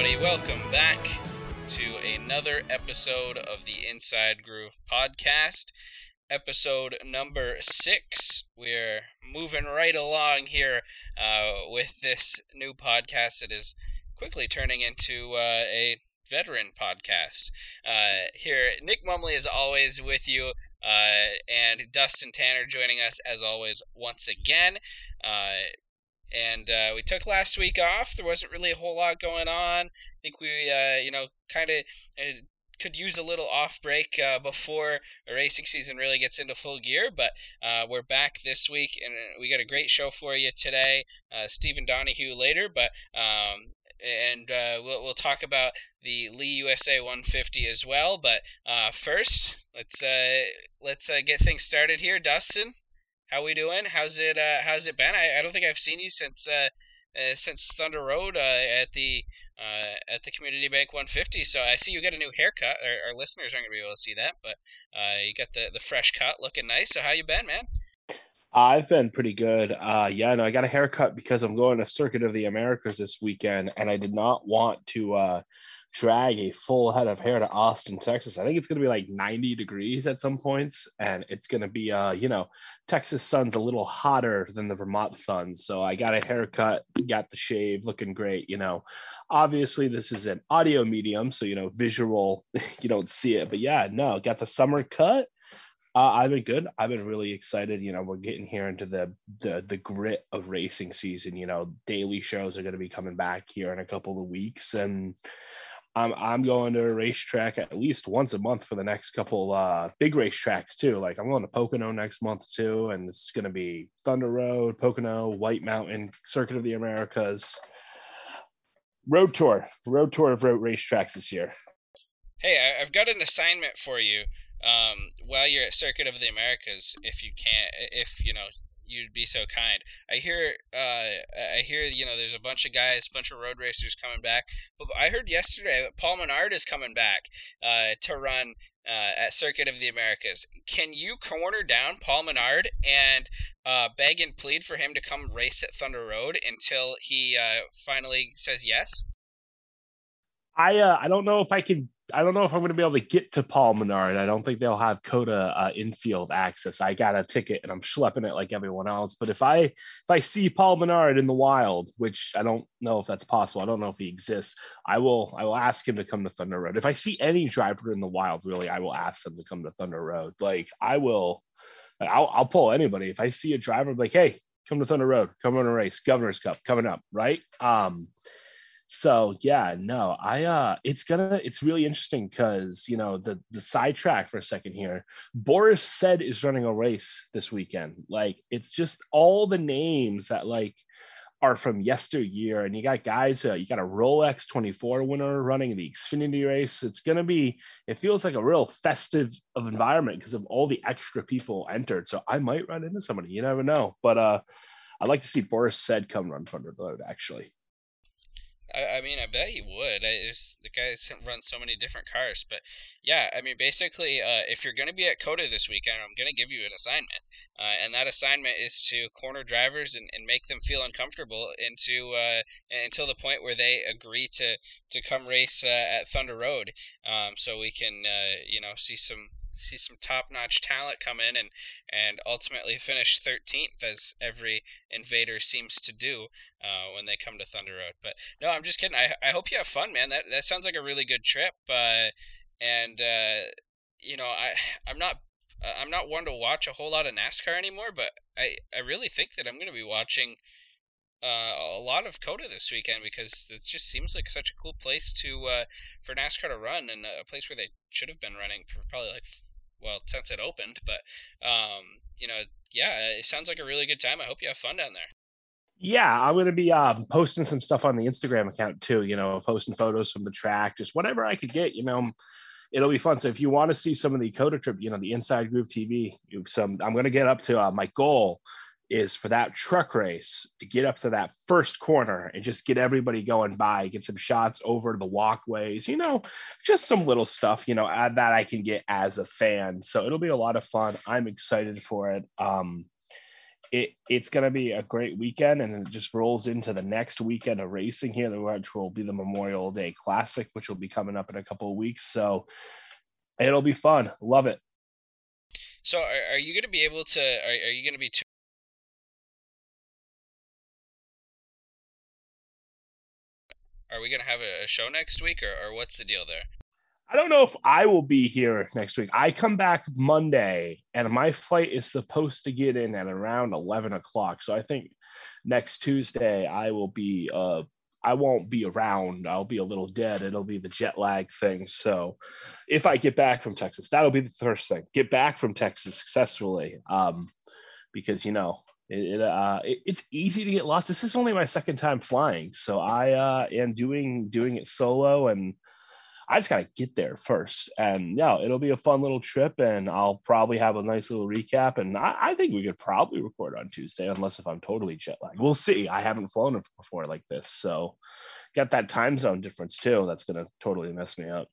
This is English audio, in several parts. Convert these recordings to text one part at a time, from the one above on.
everybody. Welcome back to another episode of the Inside Groove podcast, episode number six. We're moving right along here uh, with this new podcast that is quickly turning into uh, a veteran podcast. Uh, here, Nick Mumley is always with you, uh, and Dustin Tanner joining us as always once again. Uh, and uh, we took last week off. There wasn't really a whole lot going on. I think we, uh, you know, kind of uh, could use a little off break uh, before the racing season really gets into full gear. But uh, we're back this week, and we got a great show for you today. Uh, Stephen Donahue later, but um, and uh, we'll, we'll talk about the Lee USA 150 as well. But uh, first, let's uh, let's uh, get things started here. Dustin, how we doing? How's it uh, How's it been? I, I don't think I've seen you since uh, uh, since Thunder Road uh, at the uh, at the Community Bank 150. So I see you got a new haircut. Our, our listeners aren't gonna be able to see that, but uh, you got the the fresh cut, looking nice. So how you been, man? I've been pretty good. Uh, yeah, no, I got a haircut because I'm going to Circuit of the Americas this weekend, and I did not want to uh, drag a full head of hair to Austin, Texas. I think it's going to be like 90 degrees at some points, and it's going to be, uh, you know, Texas sun's a little hotter than the Vermont sun. So I got a haircut, got the shave, looking great. You know, obviously this is an audio medium, so you know, visual, you don't see it, but yeah, no, got the summer cut. Uh, I've been good. I've been really excited. You know, we're getting here into the the the grit of racing season. You know, daily shows are going to be coming back here in a couple of weeks, and I'm I'm going to a racetrack at least once a month for the next couple uh, big racetracks too. Like I'm going to Pocono next month too, and it's going to be Thunder Road, Pocono, White Mountain, Circuit of the Americas, road tour, road tour of road racetracks this year. Hey, I've got an assignment for you. Um, while you're at Circuit of the Americas, if you can't, if you know you'd be so kind. I hear, uh, I hear, you know, there's a bunch of guys, a bunch of road racers coming back. But I heard yesterday that Paul Menard is coming back uh, to run uh, at Circuit of the Americas. Can you corner down Paul Menard and uh, beg and plead for him to come race at Thunder Road until he uh, finally says yes? I uh, I don't know if I can. I don't know if I'm going to be able to get to Paul Menard. I don't think they'll have COTA uh, infield access. I got a ticket and I'm schlepping it like everyone else. But if I if I see Paul Menard in the wild, which I don't know if that's possible, I don't know if he exists. I will I will ask him to come to Thunder Road. If I see any driver in the wild, really, I will ask them to come to Thunder Road. Like I will, I'll, I'll pull anybody. If I see a driver, I'm like, hey, come to Thunder Road, come on a race, Governor's Cup coming up, right? Um, so yeah no i uh it's gonna it's really interesting because you know the the sidetrack for a second here boris said is running a race this weekend like it's just all the names that like are from yesteryear and you got guys uh, you got a rolex 24 winner running the xfinity race it's gonna be it feels like a real festive of environment because of all the extra people entered so i might run into somebody you never know but uh i'd like to see boris said come run thunder road actually I, I mean, I bet he would. I the guys run so many different cars, but yeah, I mean, basically, uh, if you're going to be at COTA this weekend, I'm going to give you an assignment, uh, and that assignment is to corner drivers and, and make them feel uncomfortable into uh, until the point where they agree to to come race uh, at Thunder Road, um, so we can uh, you know see some see some top-notch talent come in and and ultimately finish 13th as every invader seems to do uh, when they come to Thunder Road. But no, I'm just kidding. I, I hope you have fun, man. That that sounds like a really good trip. Uh, and uh, you know, I I'm not I'm not one to watch a whole lot of NASCAR anymore, but I I really think that I'm going to be watching. Uh, a lot of COTA this weekend because it just seems like such a cool place to uh, for NASCAR to run and a place where they should have been running for probably like well since it opened. But um, you know, yeah, it sounds like a really good time. I hope you have fun down there. Yeah, I'm gonna be um, posting some stuff on the Instagram account too. You know, posting photos from the track, just whatever I could get. You know, it'll be fun. So if you want to see some of the COTA trip, you know, the Inside Groove TV, some I'm gonna get up to uh, my goal is for that truck race to get up to that first corner and just get everybody going by, get some shots over the walkways, you know, just some little stuff, you know, add that I can get as a fan. So it'll be a lot of fun. I'm excited for it. Um, it it's going to be a great weekend, and it just rolls into the next weekend of racing here, which will be the Memorial Day Classic, which will be coming up in a couple of weeks. So it'll be fun. Love it. So, are, are you going to be able to? Are, are you going to be? Are we to have a, a show next week, or, or what's the deal there? I don't know if I will be here next week. I come back Monday, and my flight is supposed to get in at around eleven o'clock. So I think next Tuesday I will be. Uh, I won't be around. I'll be a little dead. It'll be the jet lag thing. So if I get back from Texas, that'll be the first thing. Get back from Texas successfully, um, because you know it, it, uh, it, it's easy to get lost. This is only my second time flying, so I uh, am doing doing it solo and I just got to get there first. And yeah, it'll be a fun little trip, and I'll probably have a nice little recap. And I, I think we could probably record on Tuesday, unless if I'm totally jet lagged. We'll see. I haven't flown before like this, so got that time zone difference too. That's gonna totally mess me up.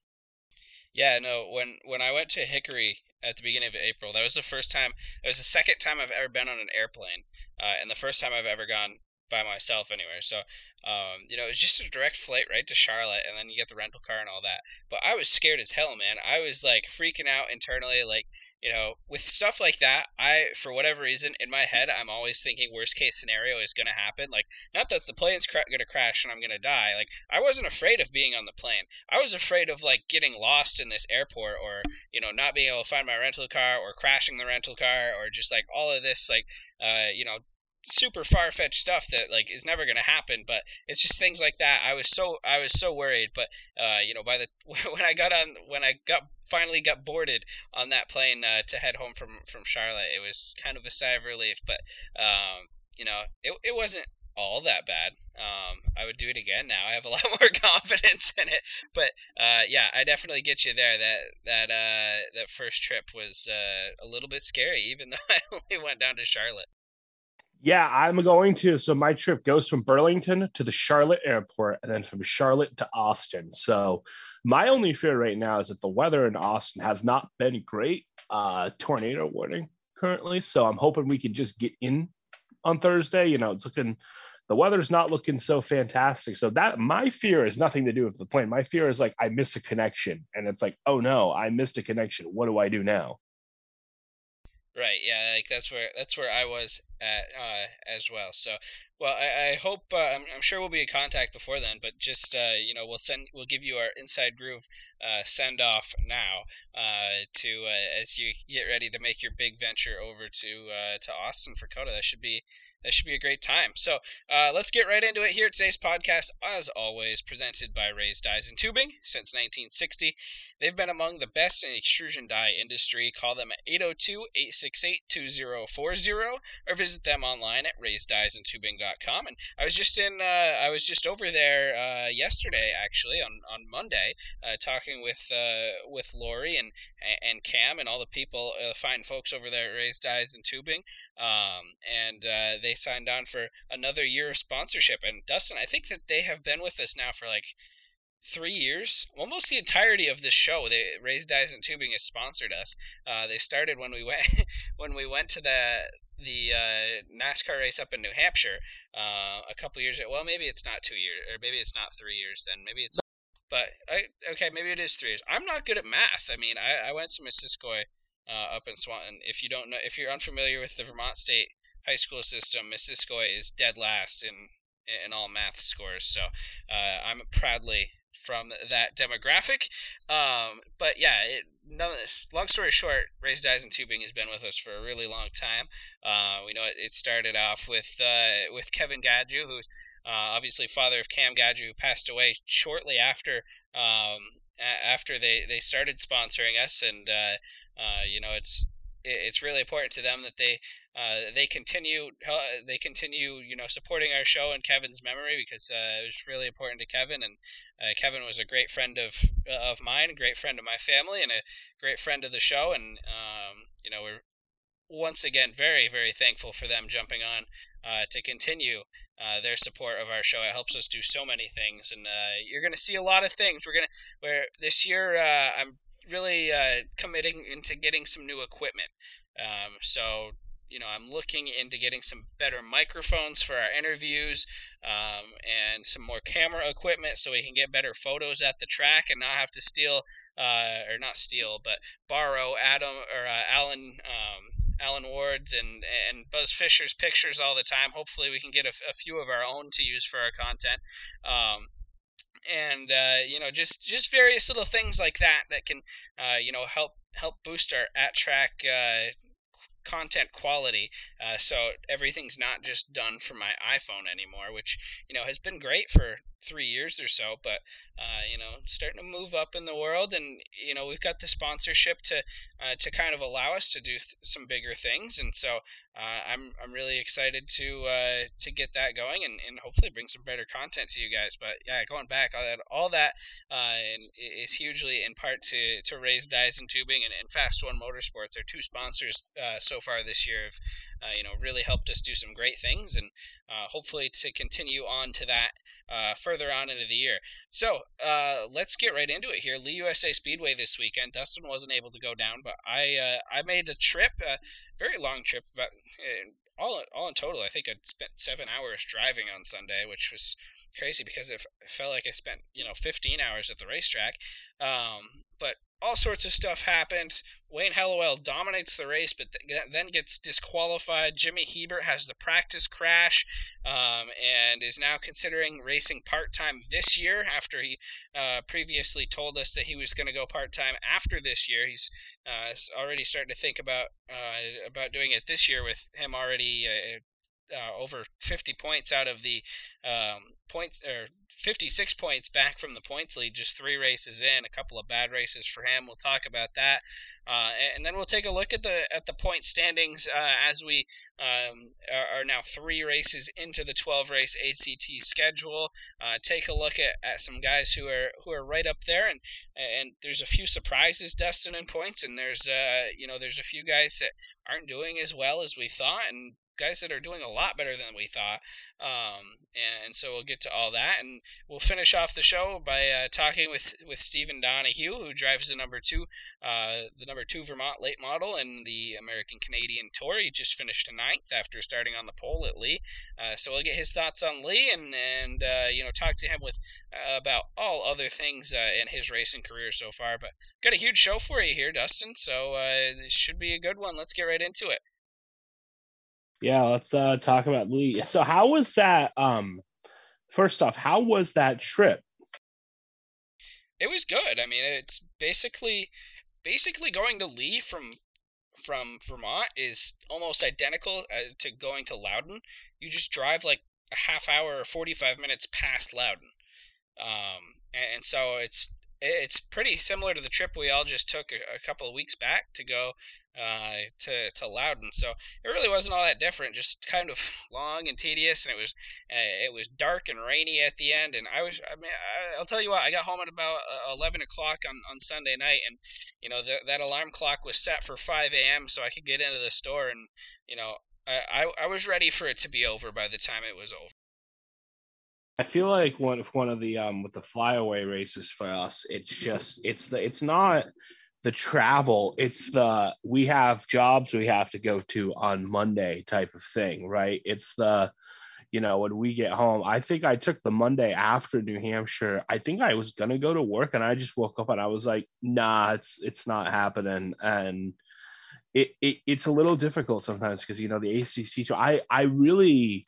Yeah, no. When when I went to Hickory at the beginning of April, that was the first time. It was the second time I've ever been on an airplane, uh, and the first time I've ever gone by myself anywhere. So, um, you know, it was just a direct flight right to Charlotte, and then you get the rental car and all that. But I was scared as hell, man. I was like freaking out internally, like you know, with stuff like that. I, for whatever reason, in my head, I'm always thinking worst case scenario is gonna happen. Like, not that the plane's gonna crash and I'm gonna die. Like, I wasn't afraid of being on the plane. I was afraid of like getting lost in this airport, or you know, not being able to find my rental car, or crashing the rental car, or just like all of this, like, uh, you know, super far fetched stuff that like is never gonna happen. But it's just things like that. I was so I was so worried. But uh, you know, by the when I got on when I got finally got boarded on that plane uh, to head home from from Charlotte, it was kind of a sigh of relief. But um, you know, it it wasn't all that bad. Um, I would do it again now. I have a lot more confidence in it. But uh, yeah, I definitely get you there. That that uh, that first trip was uh, a little bit scary, even though I only went down to Charlotte. Yeah, I'm going to. So my trip goes from Burlington to the Charlotte airport and then from Charlotte to Austin. So my only fear right now is that the weather in Austin has not been great. Uh, tornado warning currently. So I'm hoping we can just get in on Thursday. You know, it's looking, the weather's not looking so fantastic. So that my fear is nothing to do with the plane. My fear is like I miss a connection and it's like, oh no, I missed a connection. What do I do now? Right. Yeah. Like that's where that's where I was at uh, as well. So, well, I, I hope uh, I'm, I'm sure we'll be in contact before then. But just uh, you know, we'll send we'll give you our inside groove uh, send off now uh, to uh, as you get ready to make your big venture over to to Austin for COTA. That should be that should be a great time. So uh, let's get right into it here. At today's podcast, as always, presented by Raised Dies and Tubing since 1960. They've been among the best in the extrusion die industry. Call them at 802-868-2040 or visit them online at raiseddiesandtubing.com. And I was just in, uh, I was just over there uh, yesterday, actually, on, on Monday, uh, talking with uh, with Lori and and Cam and all the people, uh, fine folks over there at Raised Dies and Tubing. Um, and they signed on for another year of sponsorship. And Dustin, I think that they have been with us now for like three years, almost the entirety of this show. They Raised Dies and Tubing has sponsored us. Uh, they started when we went when we went to the the uh, NASCAR race up in New Hampshire uh, a couple years. Well, maybe it's not two years, or maybe it's not three years. Then maybe it's. But I, okay, maybe it is three years. I'm not good at math. I mean, I, I went to Missisquoi uh, up in Swanton. If you don't know, if you're unfamiliar with the Vermont State high school system, Missisquoi is dead last in in all math scores. So uh, I'm proudly from that demographic. Um, but yeah, it, long story short, Raised Dies and Tubing has been with us for a really long time. Uh, we know it, it, started off with uh, with Kevin Gadju, who's uh, obviously father of Cam Gadju, who passed away shortly after um, after they, they started sponsoring us, and uh, uh, you know it's it's really important to them that they uh, they continue uh, they continue you know supporting our show in Kevin's memory because uh, it was really important to Kevin and uh, Kevin was a great friend of uh, of mine, a great friend of my family, and a great friend of the show. And um, you know we're once again very very thankful for them jumping on to continue their support of our show. It helps us do so many things, and you're going to see a lot of things. We're gonna where this year I'm really committing into getting some new equipment. Um, so you know, I'm looking into getting some better microphones for our interviews um, and some more camera equipment so we can get better photos at the track and not have to steal, uh, or not steal, but borrow Adam or uh, Alan. Um, Alan Ward's and and Buzz Fisher's pictures all the time. Hopefully, we can get a, a few of our own to use for our content. Um, and uh, you know just just various little things like that that can uh, you know help help boost our at track uh, content quality. Uh, so everything's not just done from my iPhone anymore, which you know has been great for three years or so, but uh, you know, starting to move up in the world, and you know, we've got the sponsorship to uh, to kind of allow us to do th- some bigger things, and so uh, I'm I'm really excited to uh, to get that going, and, and hopefully bring some better content to you guys. But yeah, going back, all that all that uh, is hugely in part to to raise and tubing and, and Fast One Motorsports, our two sponsors uh, so far this year, have you know really helped us do some great things, and hopefully to continue on to that uh, further on into the year. So uh, let's get right into it here. Lee USA Speedway this weekend. Dustin wasn't able to go down, but I uh, I made a trip, a very long trip, but uh, all all in total, I think I spent seven hours driving on Sunday, which was crazy because it felt like I spent you know 15 hours at the racetrack. Um, but all sorts of stuff happened. Wayne Helliwell dominates the race, but th- then gets disqualified. Jimmy Hebert has the practice crash um, and is now considering racing part time this year after he uh, previously told us that he was going to go part time after this year. He's uh, already starting to think about uh, about doing it this year with him already. Uh, uh, over 50 points out of the um, points 56 points back from the points lead, just three races in, a couple of bad races for him. We'll talk about that, uh, and then we'll take a look at the at the point standings uh, as we um, are, now three races into the 12 race ACT schedule. Uh, take a look at, at some guys who are who are right up there, and and there's a few surprises, Dustin, in points, and there's uh you know there's a few guys that aren't doing as well as we thought, and guys that are doing a lot better than we thought. Um, and so we'll get to all that, and we'll finish off the show by uh, talking with with Stephen Donahue, who drives the number two, uh, the number two Vermont late model in the American Canadian Tour. He just finished ninth after starting on the pole at Lee. Uh, so we'll get his thoughts on Lee, and and uh, you know talk to him with uh, about all other things uh, in his racing career so far. But got a huge show for you here, Dustin. So this should be a good one. Let's get right into it. Yeah, let's uh talk about Lee. So how was that um first off, how was that trip? It was good. I mean, it's basically basically going to Lee from from Vermont is almost identical uh, to going to Loudon. You just drive like a half hour or 45 minutes past Loudon. Um, and so it's it's pretty similar to the trip we all just took a, a couple of weeks back to go uh, to to Loudon. So it really wasn't all that different, just kind of long and tedious, and it was uh, it was dark and rainy at the end. And I was, I mean, I, will tell you what, I got home at about uh, 11 o'clock on, on Sunday night, and you know the, that alarm clock was set for 5 a.m. so I could get into the store, and you know I, I, I was ready for it to be over by the time it was over. I feel like one of one of the um with the flyaway races for us, it's just it's the it's not the travel, it's the we have jobs we have to go to on Monday type of thing, right? It's the you know when we get home. I think I took the Monday after New Hampshire. I think I was gonna go to work and I just woke up and I was like, nah, it's it's not happening. And it, it it's a little difficult sometimes because you know the ACT. I I really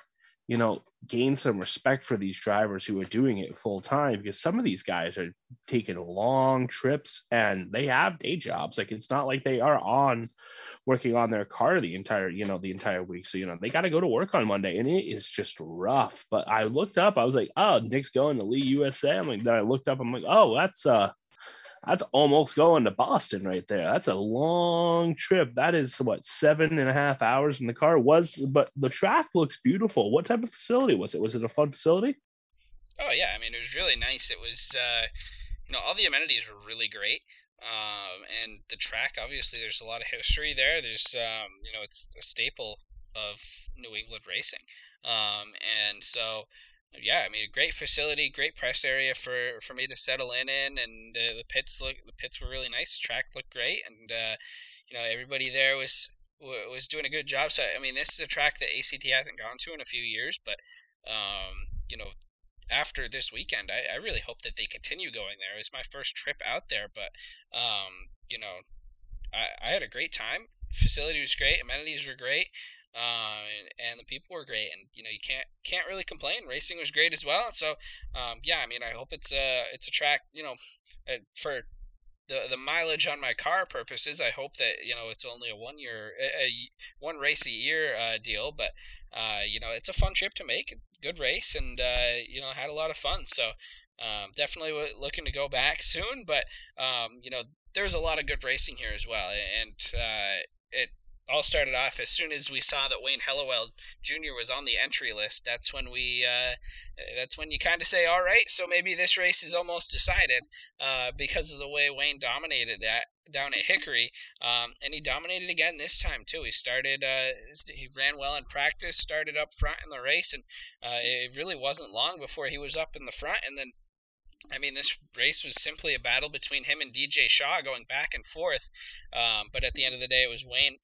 you know, gain some respect for these drivers who are doing it full time because some of these guys are taking long trips and they have day jobs. Like it's not like they are on working on their car the entire, you know, the entire week. So, you know, they got to go to work on Monday and it is just rough. But I looked up, I was like, oh, Nick's going to Lee USA. I'm like, then I looked up, I'm like, oh, that's uh that's almost going to Boston right there. That's a long trip. That is what seven and a half hours in the car was, but the track looks beautiful. What type of facility was it? Was it a fun facility? Oh yeah, I mean it was really nice. It was, uh, you know, all the amenities were really great. Um, and the track, obviously, there's a lot of history there. There's, um, you know, it's a staple of New England racing. Um, and so yeah, I mean, a great facility, great press area for, for me to settle in in, and uh, the pits look the pits were really nice. Track looked great, and uh, you know everybody there was was doing a good job. So I mean, this is a track that ACT hasn't gone to in a few years, but um, you know, after this weekend, I, I really hope that they continue going there. It was my first trip out there, but um, you know, I, I had a great time. Facility was great, amenities were great, uh, and, and the people were great, and you know you can't can't really complain. Racing was great as well. So um, yeah, I mean, I hope it's a it's a track. You know, uh, for the the mileage on my car purposes, I hope that you know it's only a one year a, a one race a year uh, deal, but uh, you know it's a fun trip to make, good race, and uh, you know had a lot of fun. So um, definitely looking to go back soon, but um, you know there's a lot of good racing here as well, and uh, it all started off as soon as we saw that Wayne Helliwell Jr. was on the entry list. That's when we, uh, that's when you kind of say, all right, so maybe this race is almost decided uh, because of the way Wayne dominated that down at Hickory, um, and he dominated again this time too. He started, uh, he ran well in practice, started up front in the race, and uh, it really wasn't long before he was up in the front, and then I mean, this race was simply a battle between him and DJ Shaw going back and forth. Um, but at the end of the day, it was Wayne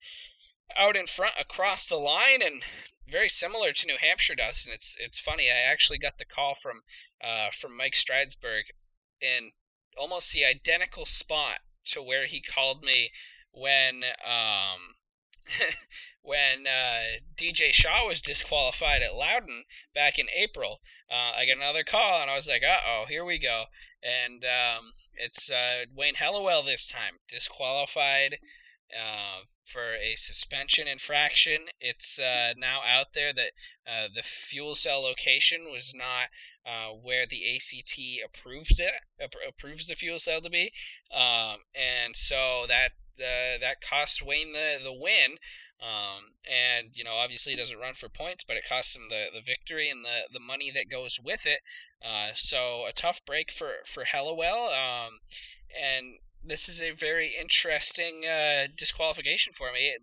out in front across the line and very similar to New Hampshire does. And it's it's funny. I actually got the call from uh, from Mike Stridsberg in almost the identical spot to where he called me when um, when uh, DJ Shaw was disqualified at Loudon back in April. Uh, I got another call and I was like, uh oh, here we go. And um, it's uh, Wayne Helliwell this time, disqualified uh, for a suspension infraction. It's uh, now out there that uh, the fuel cell location was not uh, where the ACT approves it approves the fuel cell to be, um, and so that uh, that cost Wayne the the win. Um, and you know, obviously, he doesn't run for points, but it costs him the, the victory and the, the money that goes with it. So a tough break for for Helliwell. Um, and this is a very interesting uh, disqualification for me. It,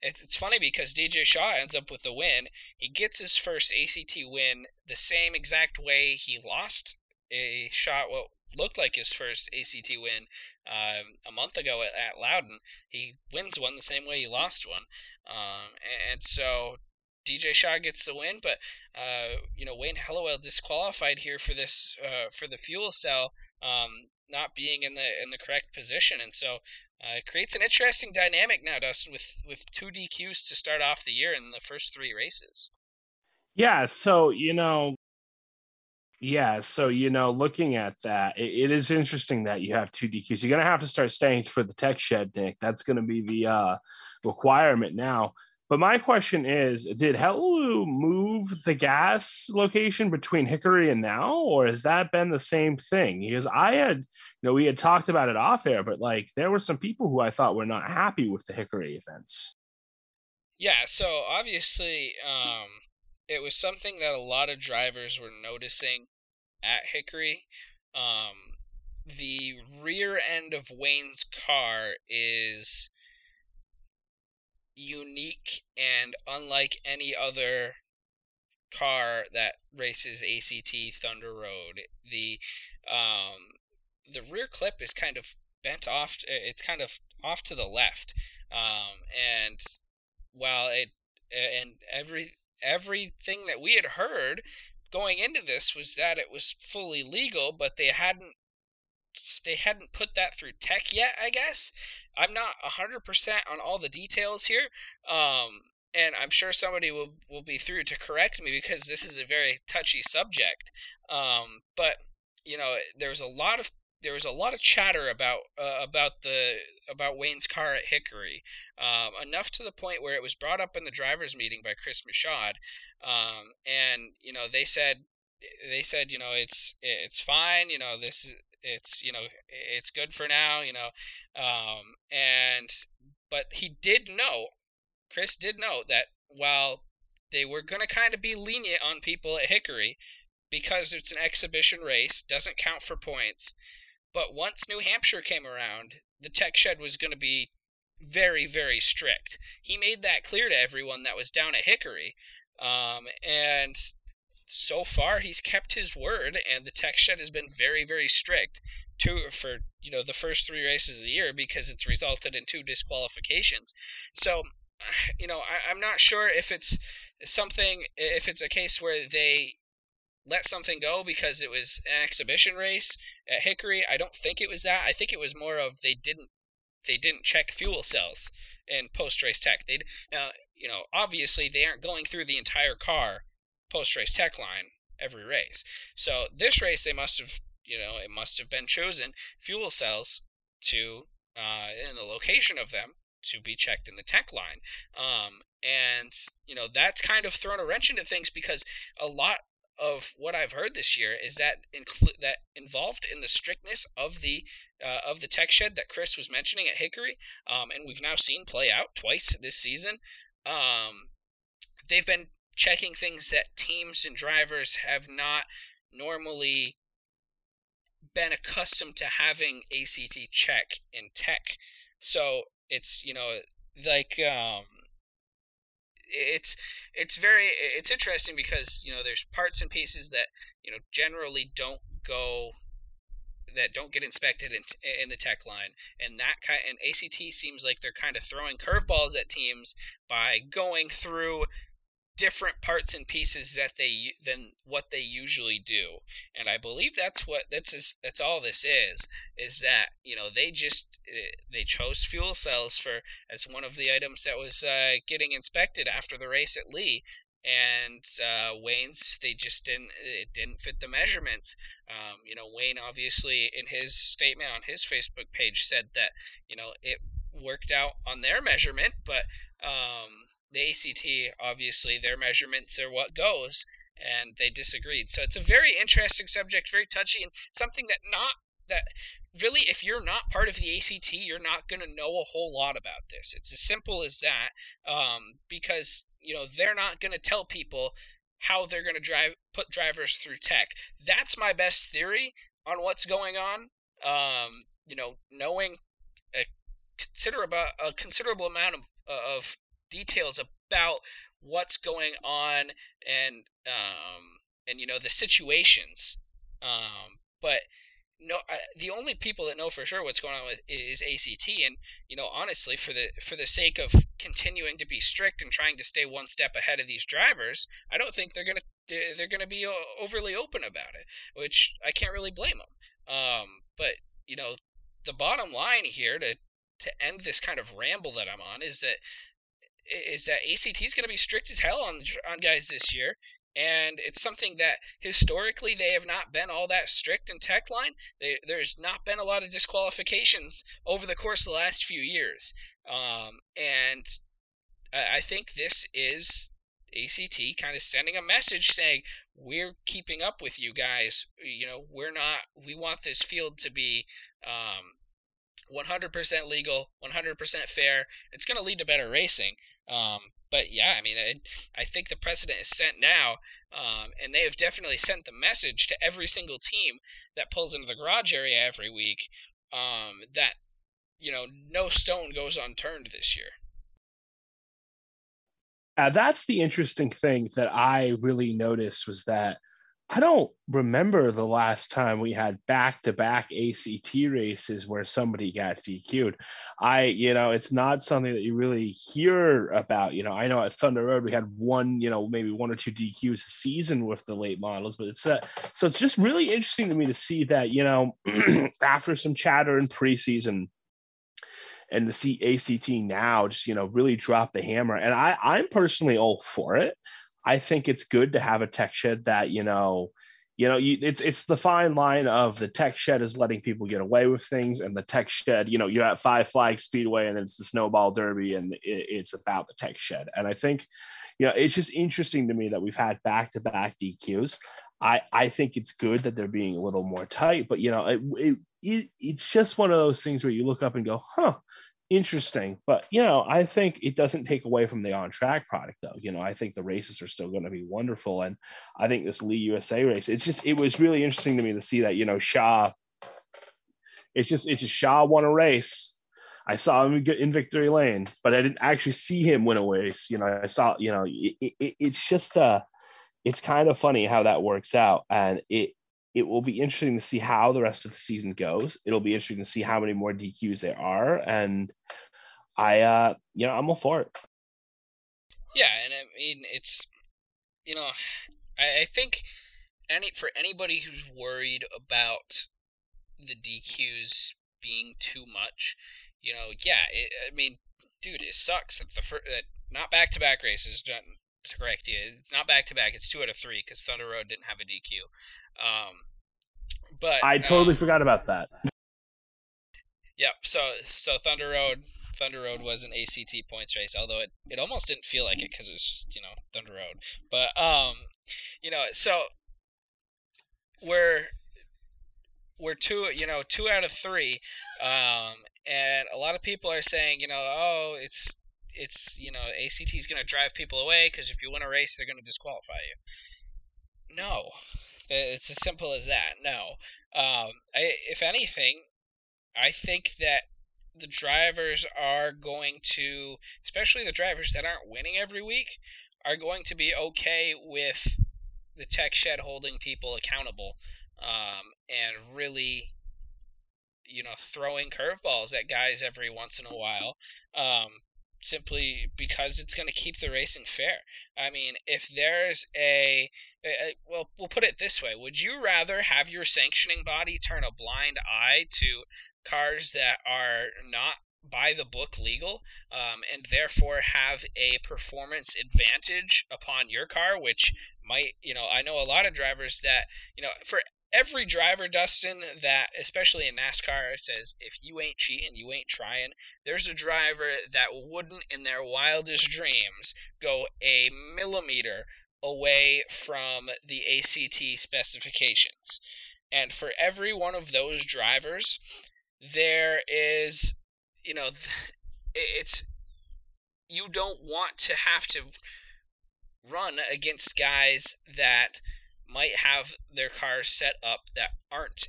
it, it's funny because DJ Shaw ends up with the win. He gets his first ACT win the same exact way he lost a shot what looked like his first ACT win um, a month ago at, at, Loudon. He wins one the same way he lost one, um, and, and so DJ Shaw gets the win, but uh, you know Wayne Helliwell disqualified here for this uh, for the fuel cell. Um, not being in the in the correct position, and so uh, it creates an interesting dynamic now, Dustin, with with two DQs to start off the year in the first three races. Yeah, so you know, yeah, so you know, looking at that, it, it is interesting that you have two DQs. You're gonna have to start staying for the tech shed, Nick. That's gonna be the uh, requirement now. But my question is, did Helu move the gas location between Hickory and now, or has that been the same thing? Because I had, you know, we had talked about it off air, but like there were some people who I thought were not happy with the Hickory events. Yeah, so obviously, um, it was something that a lot of drivers were noticing at Hickory. Um, the rear end of Wayne's car is unique and unlike any other car that races ACT Thunder Road. The um, the rear clip is kind of bent off. It's kind of off to the left, um, and while it and every everything that we had heard going into this was that it was fully legal, but they hadn't they hadn't put that through tech yet, I guess. I'm not 100% on all the details here. Um, and I'm sure somebody will, will be through to correct me because this is a very touchy subject. Um, but you know, there's a lot of there was a lot of chatter about uh, about the about Wayne's car at Hickory, um, enough to the point where it was brought up in the drivers' meeting by Chris Michaud, um, and you know they said they said you know it's it's fine, you know this it's you know it's good for now you know um, and but he did know chris did know that while they were to kind of be lenient on people at hickory because it's an exhibition race doesn't count for points but once new hampshire came around the tech shed was going to be very very strict. He made that clear to everyone that was down at hickory um, and so far he's kept his word, and the tech shed has been very, very strict to for you know the first three races of the year because it's resulted in two disqualifications. So you know, I, I'm not sure if it's something, if it's a case where they let something go because it was an exhibition race at Hickory. I don't think it was that. I think it was more of they didn't they didn't check fuel cells in post race tech. They now uh, you know obviously they aren't going through the entire car post race tech line every race. So this race they must have you know it must have been chosen fuel cells to uh, in the location of them to be checked in the tech line. Um, and you know that's kind of thrown a wrench into things because a lot of what I've heard this year is that inclu- that involved in the strictness of the uh, of the tech shed that Chris was mentioning at Hickory, um, and we've now seen play out twice this season. Um, they've been checking things that teams and drivers have not normally been accustomed to having ACT check in tech. So it's you know like um, it's it's very it's interesting because you know there's parts and pieces that you know generally don't go that don't get inspected in, in the tech line and that kind and ACT seems like they're kind of throwing curveballs at teams by going through different parts and pieces that they than what they usually do and i believe that's what that's that's all this is is that you know they just eh, they chose fuel cells for as one of the items that was uh, getting inspected after the race at lee and uh, Wayne's they just didn't it didn't fit the measurements. Um, you know, Wayne obviously in his statement on his Facebook page said that you know it worked out on their measurement, but um, the ACT, obviously, their measurements are what goes, and they disagreed. So it's a very interesting subject, very touchy, and something that not that really, if you're not part of the ACT, you're not going to know a whole lot about this. It's as simple as that, um, because you know they're not going to tell people how they're going to drive put drivers through tech. That's my best theory on what's going on. Um, you know, knowing a considerable a considerable amount of, of details about what's going on and um, and you know the situations. Um, but no, I, the only people that know for sure what's going on with is ACT, and you know honestly, for the for the sake of continuing to be strict and trying to stay one step ahead of these drivers, I don't think they're gonna they're, they're gonna be overly open about it, which I can't really blame them. Um, but you know, the bottom line here to to end this kind of ramble that I'm on is that is that ACT is going to be strict as hell on on guys this year, and it's something that historically they have not been all that strict in tech line. They, there's not been a lot of disqualifications over the course of the last few years, um, and I, I think this is ACT kind of sending a message saying we're keeping up with you guys. You know, we're not. We want this field to be um, 100% legal, 100% fair. It's going to lead to better racing. Um, but yeah, I mean, it, I think the precedent is set now, um, and they have definitely sent the message to every single team that pulls into the garage area every week um, that you know no stone goes unturned this year. Uh, that's the interesting thing that I really noticed was that I don't remember the last time we had back to back ACT races where somebody got DQ'd. I, you know, it's not something that you really hear about. You know, I know at Thunder Road we had one, you know, maybe one or two DQs a season with the late models, but it's uh, so it's just really interesting to me to see that, you know, after some chatter in preseason and the ACT now just, you know, really drop the hammer. And I, I'm personally all for it. I think it's good to have a tech shed that you know, you know, you, it's it's the fine line of the tech shed is letting people get away with things, and the tech shed, you know, you're at Five Flag Speedway, and then it's the Snowball Derby, and it, it's about the tech shed. And I think, you know, it's just interesting to me that we've had back to back DQs. I I think it's good that they're being a little more tight, but you know, it, it it's just one of those things where you look up and go, huh, interesting. But you know, I think it doesn't take away from the on track product though. You know, I think the races are still going to be wonderful. And I think this Lee USA race, it's just it was really interesting to me to see that, you know, Shaw it's just it's just Shaw won a race. I saw him in victory lane, but I didn't actually see him win a race. You know, I saw, you know, it, it, it's just uh it's kind of funny how that works out. And it it will be interesting to see how the rest of the season goes. It'll be interesting to see how many more DQs there are, and I, uh, you know, I'm all for it. Yeah, and I mean it's you know I, I think any for anybody who's worried about the DQs being too much, you know, yeah, it, I mean, dude, it sucks that the first, that not back to back races. To correct you, it's not back to back. It's two out of three because Thunder Road didn't have a DQ. Um, but I totally um, forgot about that. Yep. So so Thunder Road Thunder Road was an ACT points race, although it, it almost didn't feel like it because it was just you know Thunder Road. But um, you know, so we're we're two you know two out of three, um, and a lot of people are saying you know oh it's it's you know ACT is going to drive people away because if you win a race they're going to disqualify you. No, it's as simple as that. No, um, I, if anything, I think that the drivers are going to, especially the drivers that aren't winning every week, are going to be okay with the tech shed holding people accountable um, and really, you know, throwing curveballs at guys every once in a while. Um, simply because it's going to keep the racing fair. I mean, if there's a, a, well, we'll put it this way: Would you rather have your sanctioning body turn a blind eye to cars that are not by the book legal um, and therefore have a performance advantage upon your car which might you know i know a lot of drivers that you know for every driver dustin that especially in nascar says if you ain't cheating you ain't trying there's a driver that wouldn't in their wildest dreams go a millimeter away from the act specifications. And for every one of those drivers there is, you know, it's you don't want to have to run against guys that might have their cars set up that aren't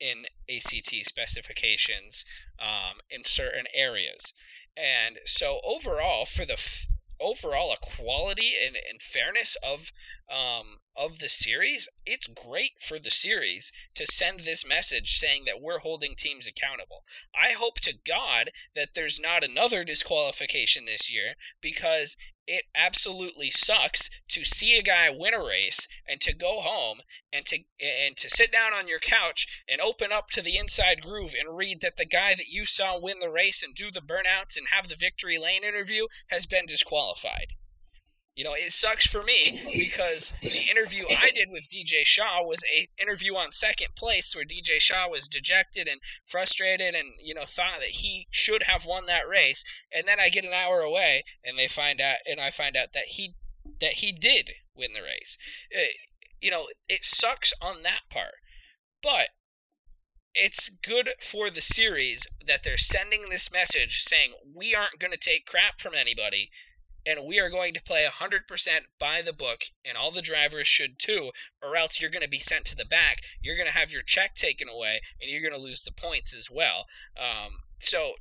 in ACT specifications um, in certain areas. And so overall, for the overall equality and, and fairness of um, of the series, it's great for the series to send this message saying that we're holding teams accountable. I hope to God that there's not another disqualification this year because it absolutely sucks to see a guy win a race and to go home and to and to sit down on your couch and open up to the inside groove and read that the guy that you saw win the race and do the burnouts and have the victory lane interview has been disqualified. You know, it sucks for me because the interview I did with DJ Shaw was a interview on second place where DJ Shaw was dejected and frustrated and you know thought that he should have won that race and then I get an hour away and they find out and I find out that he that he did win the race. It, uh, you know, it sucks on that part. But it's good for the series that they're sending this message saying we aren't going to take crap from anybody and we are going to play 100% by the book, and all the drivers should too, or else you're going to be sent to the back. You're going to have your check taken away, and you're going to lose the points as well. Um, so,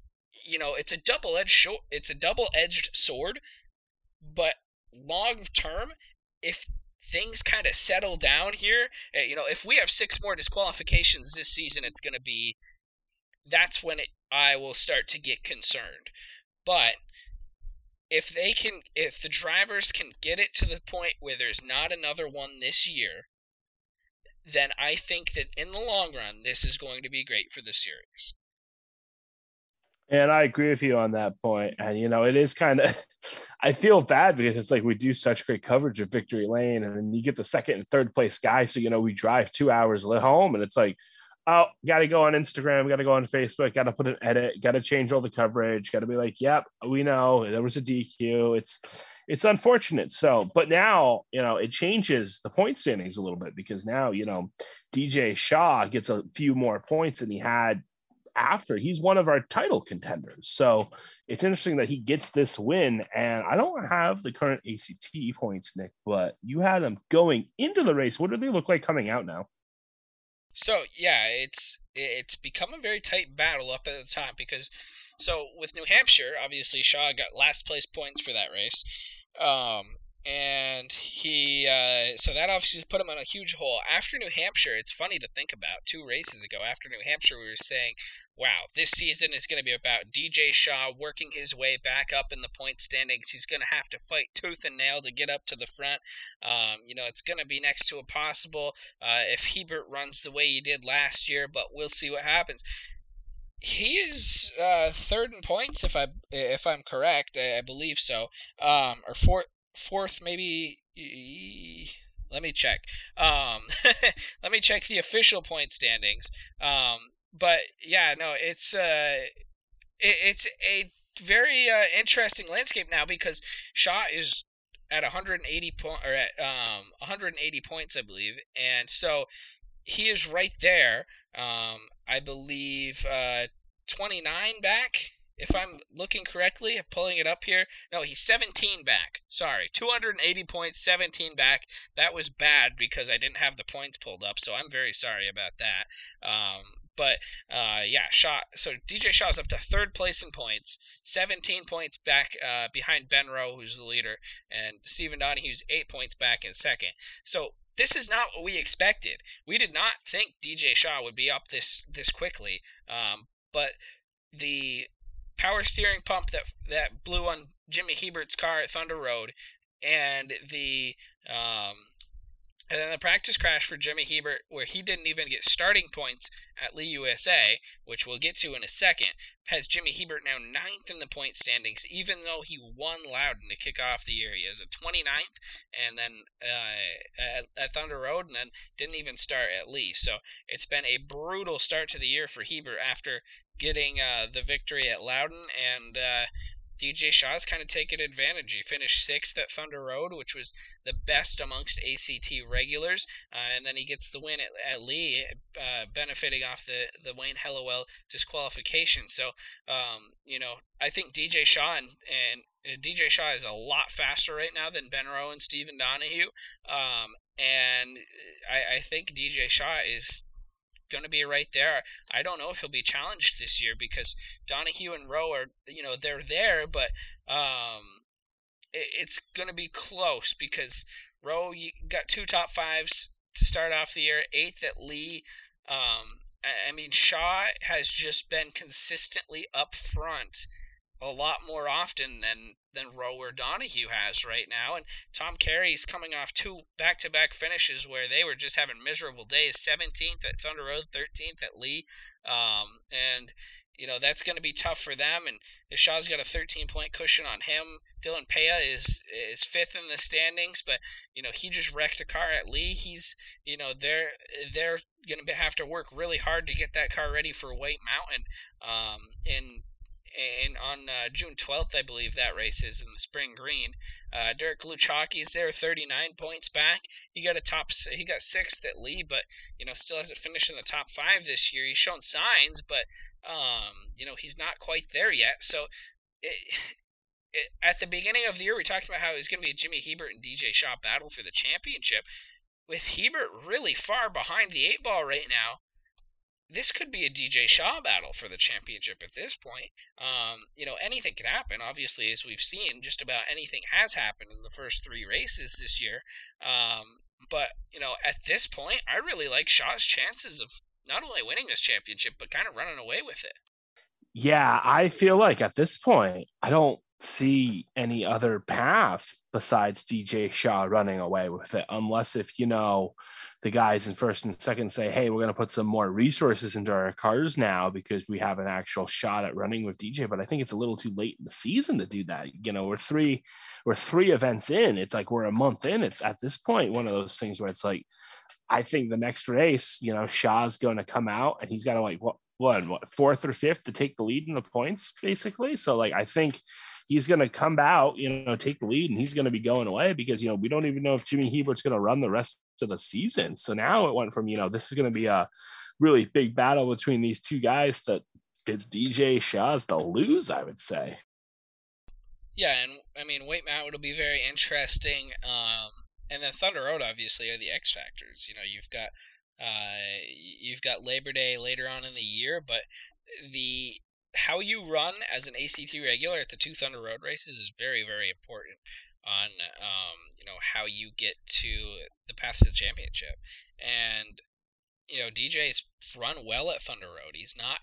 you know, it's a double-edged it's a double-edged sword, but long term, if things kind of settle down here, eh, you know, if we have six more disqualifications this season, it's going to be that's when it, I will start to get concerned. But if they can if the drivers can get it to the point where there's not another one this year then i think that in the long run this is going to be great for the series and i agree with you on that point. and you know it is kind of i feel bad because it's like we do such great coverage of victory lane and then you get the second and third place guy so you know we drive two hours home and it's like oh, got to go on Instagram, got to go on Facebook, got to put an edit, got to change all the coverage, got to be like, yep, we know there was a DQ. It's it's unfortunate. So, but now you know it changes the point standings a little bit because now you know DJ Shaw gets a few more points than he had after. He's one of our title contenders. So it's interesting that he gets this win. And I don't have the current ACT points, Nick, but you had them going into the race. What do they look like coming out now? So yeah, it's it's become a very tight battle up at the top because so with New Hampshire, obviously Shaw got last place points for that race. Um, and he uh, so that obviously put him on a huge hole. After New Hampshire, it's funny to think about. Two races ago, after New Hampshire, we were saying, "Wow, this season is going to be about DJ Shaw working his way back up in the point standings. He's going to have to fight tooth and nail to get up to the front. Um, you know, it's going to be next to impossible uh, if Hebert runs the way he did last year, but we'll see what happens." he is uh, third in points if I if I'm correct. I, I believe so. Um, or fourth fourth, maybe. Let me check. Um, let me check the official point standings. Um, but yeah, no, it's uh, it, it's a very uh, interesting landscape now because Shaw is at 180 point or at um 180 points, I believe, and so he is right there. Um, I believe uh 29 back if I'm looking correctly, I'm pulling it up here. No, he's 17 back. Sorry, 280 points, 17 back. That was bad because I didn't have the points pulled up, so I'm very sorry about that. Um, but uh, yeah, Shaw. So DJ Shaw's up to third place in points, 17 points back uh, behind Ben Rowe, who's the leader, and Stephen Donahue's eight points back in second. So this is not what we expected. We did not think DJ Shaw would be up this this quickly. Um, but the power steering pump that that blew on Jimmy Hebert's car at Thunder Road, and the um, and then the practice crash for Jimmy Hebert, where he didn't even get starting points at Lee USA, which we'll get to in a second, has Jimmy Hebert now ninth in the point standings, even though he won Loudon to kick off the year. He has a 29th, and then uh, at, at, Thunder Road, and then didn't even start at Lee. So it's been a brutal start to the year for Hebert after getting uh, the victory at Loudon, and uh, DJ Shaw's kind of taken advantage. He finished sixth at Thunder Road, which was the best amongst ACT regulars, uh, and then he gets the win at, at Lee, uh, benefiting off the, the Wayne Helliwell disqualification. So, um, you know, I think DJ Shaw and, and DJ Shaw is a lot faster right now than Ben Rowe and Stephen Donahue. Um, and I, I think DJ Shaw is going to be right there. I don't know if he'll be challenged this year because Donahue and Rowe are, you know, they're there, but um, it, it's going to be close because Rowe got two top fives to start off the year, eighth at Lee. Um, I mean, Shaw has just been consistently up front a lot more often than than Rowe or Donahue has right now. And Tom Carey's coming off two back-to-back finishes where they were just having miserable days. 17th at Thunder Road, 13th at Lee, um, and you know that's going to be tough for them. And Shaw's got a 13-point cushion on him. Dylan Payea is is fifth in the standings, but you know he just wrecked a car at Lee. He's you know they're they're going to have to work really hard to get that car ready for White Mountain. Um, and and on uh, June 12th, I believe that race is in the Spring Green. Uh, Derek Luchaki is there, 39 points back. He got a top, he got sixth at Lee, but you know still hasn't finished in the top five this year. He's shown signs, but um, you know he's not quite there yet. So. It, it, at the beginning of the year, we talked about how it was going to be a Jimmy Hebert and DJ Shaw battle for the championship. With Hebert really far behind the eight ball right now, this could be a DJ Shaw battle for the championship at this point. Um, you know, anything could happen. Obviously, as we've seen, just about anything has happened in the first three races this year. Um, but you know, at this point, I really like Shaw's chances of not only winning this championship but kind of running away with it. Yeah, I feel like at this point, I don't see any other path besides DJ Shaw running away with it, unless if you know the guys in first and second say, hey, we're going to put some more resources into our cars now because we have an actual shot at running with DJ. But I think it's a little too late in the season to do that. You know, we're three, we're three events in. It's like we're a month in. It's at this point one of those things where it's like, I think the next race, you know, Shaw's going to come out and he's got to like what what what fourth or fifth to take the lead in the points basically. So like I think he's going to come out, you know, take the lead, and he's going to be going away because you know we don't even know if Jimmy Hebert's going to run the rest of the season. So now it went from you know this is going to be a really big battle between these two guys that it's DJ Shaw's to lose, I would say. Yeah, and I mean White Mountain will be very interesting. Um, and then Thunder Road obviously are the X factors. You know, you've got uh, you've got Labor Day later on in the year, but the how you run as an ACT regular at the two Thunder Road races is very, very important. on um, you know how you get to the path to the championship. And you know DJ's run well at Thunder Road. He's not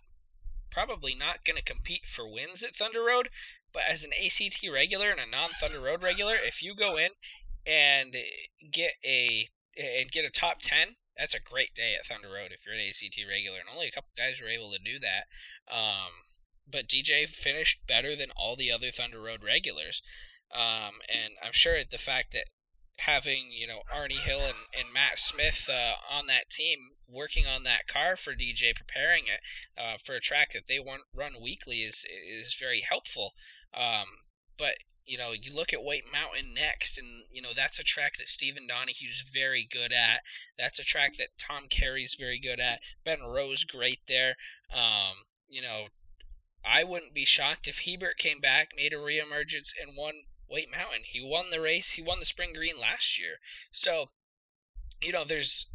probably not going to compete for wins at Thunder Road, but as an ACT regular and a non Thunder Road regular, if you go in and get a and get a top 10 that's a great day at Thunder Road if you're an ACT regular, and only a couple guys were able to do that. Um, but DJ finished better than all the other Thunder Road regulars, um, and I'm sure the fact that having you know Arnie Hill and, and Matt Smith uh, on that team working on that car for DJ, preparing it uh, for a track that they want run weekly is is very helpful. Um, but you know, you look at White Mountain next, and you know that's a track that Stephen Donahue's very good at. That's a track that Tom Carey's very good at. Ben Rowe's great there. Um, you know, I wouldn't be shocked if Hebert came back, made a reemergence, and won White Mountain. He won the race. He won the Spring Green last year. So, you know, there's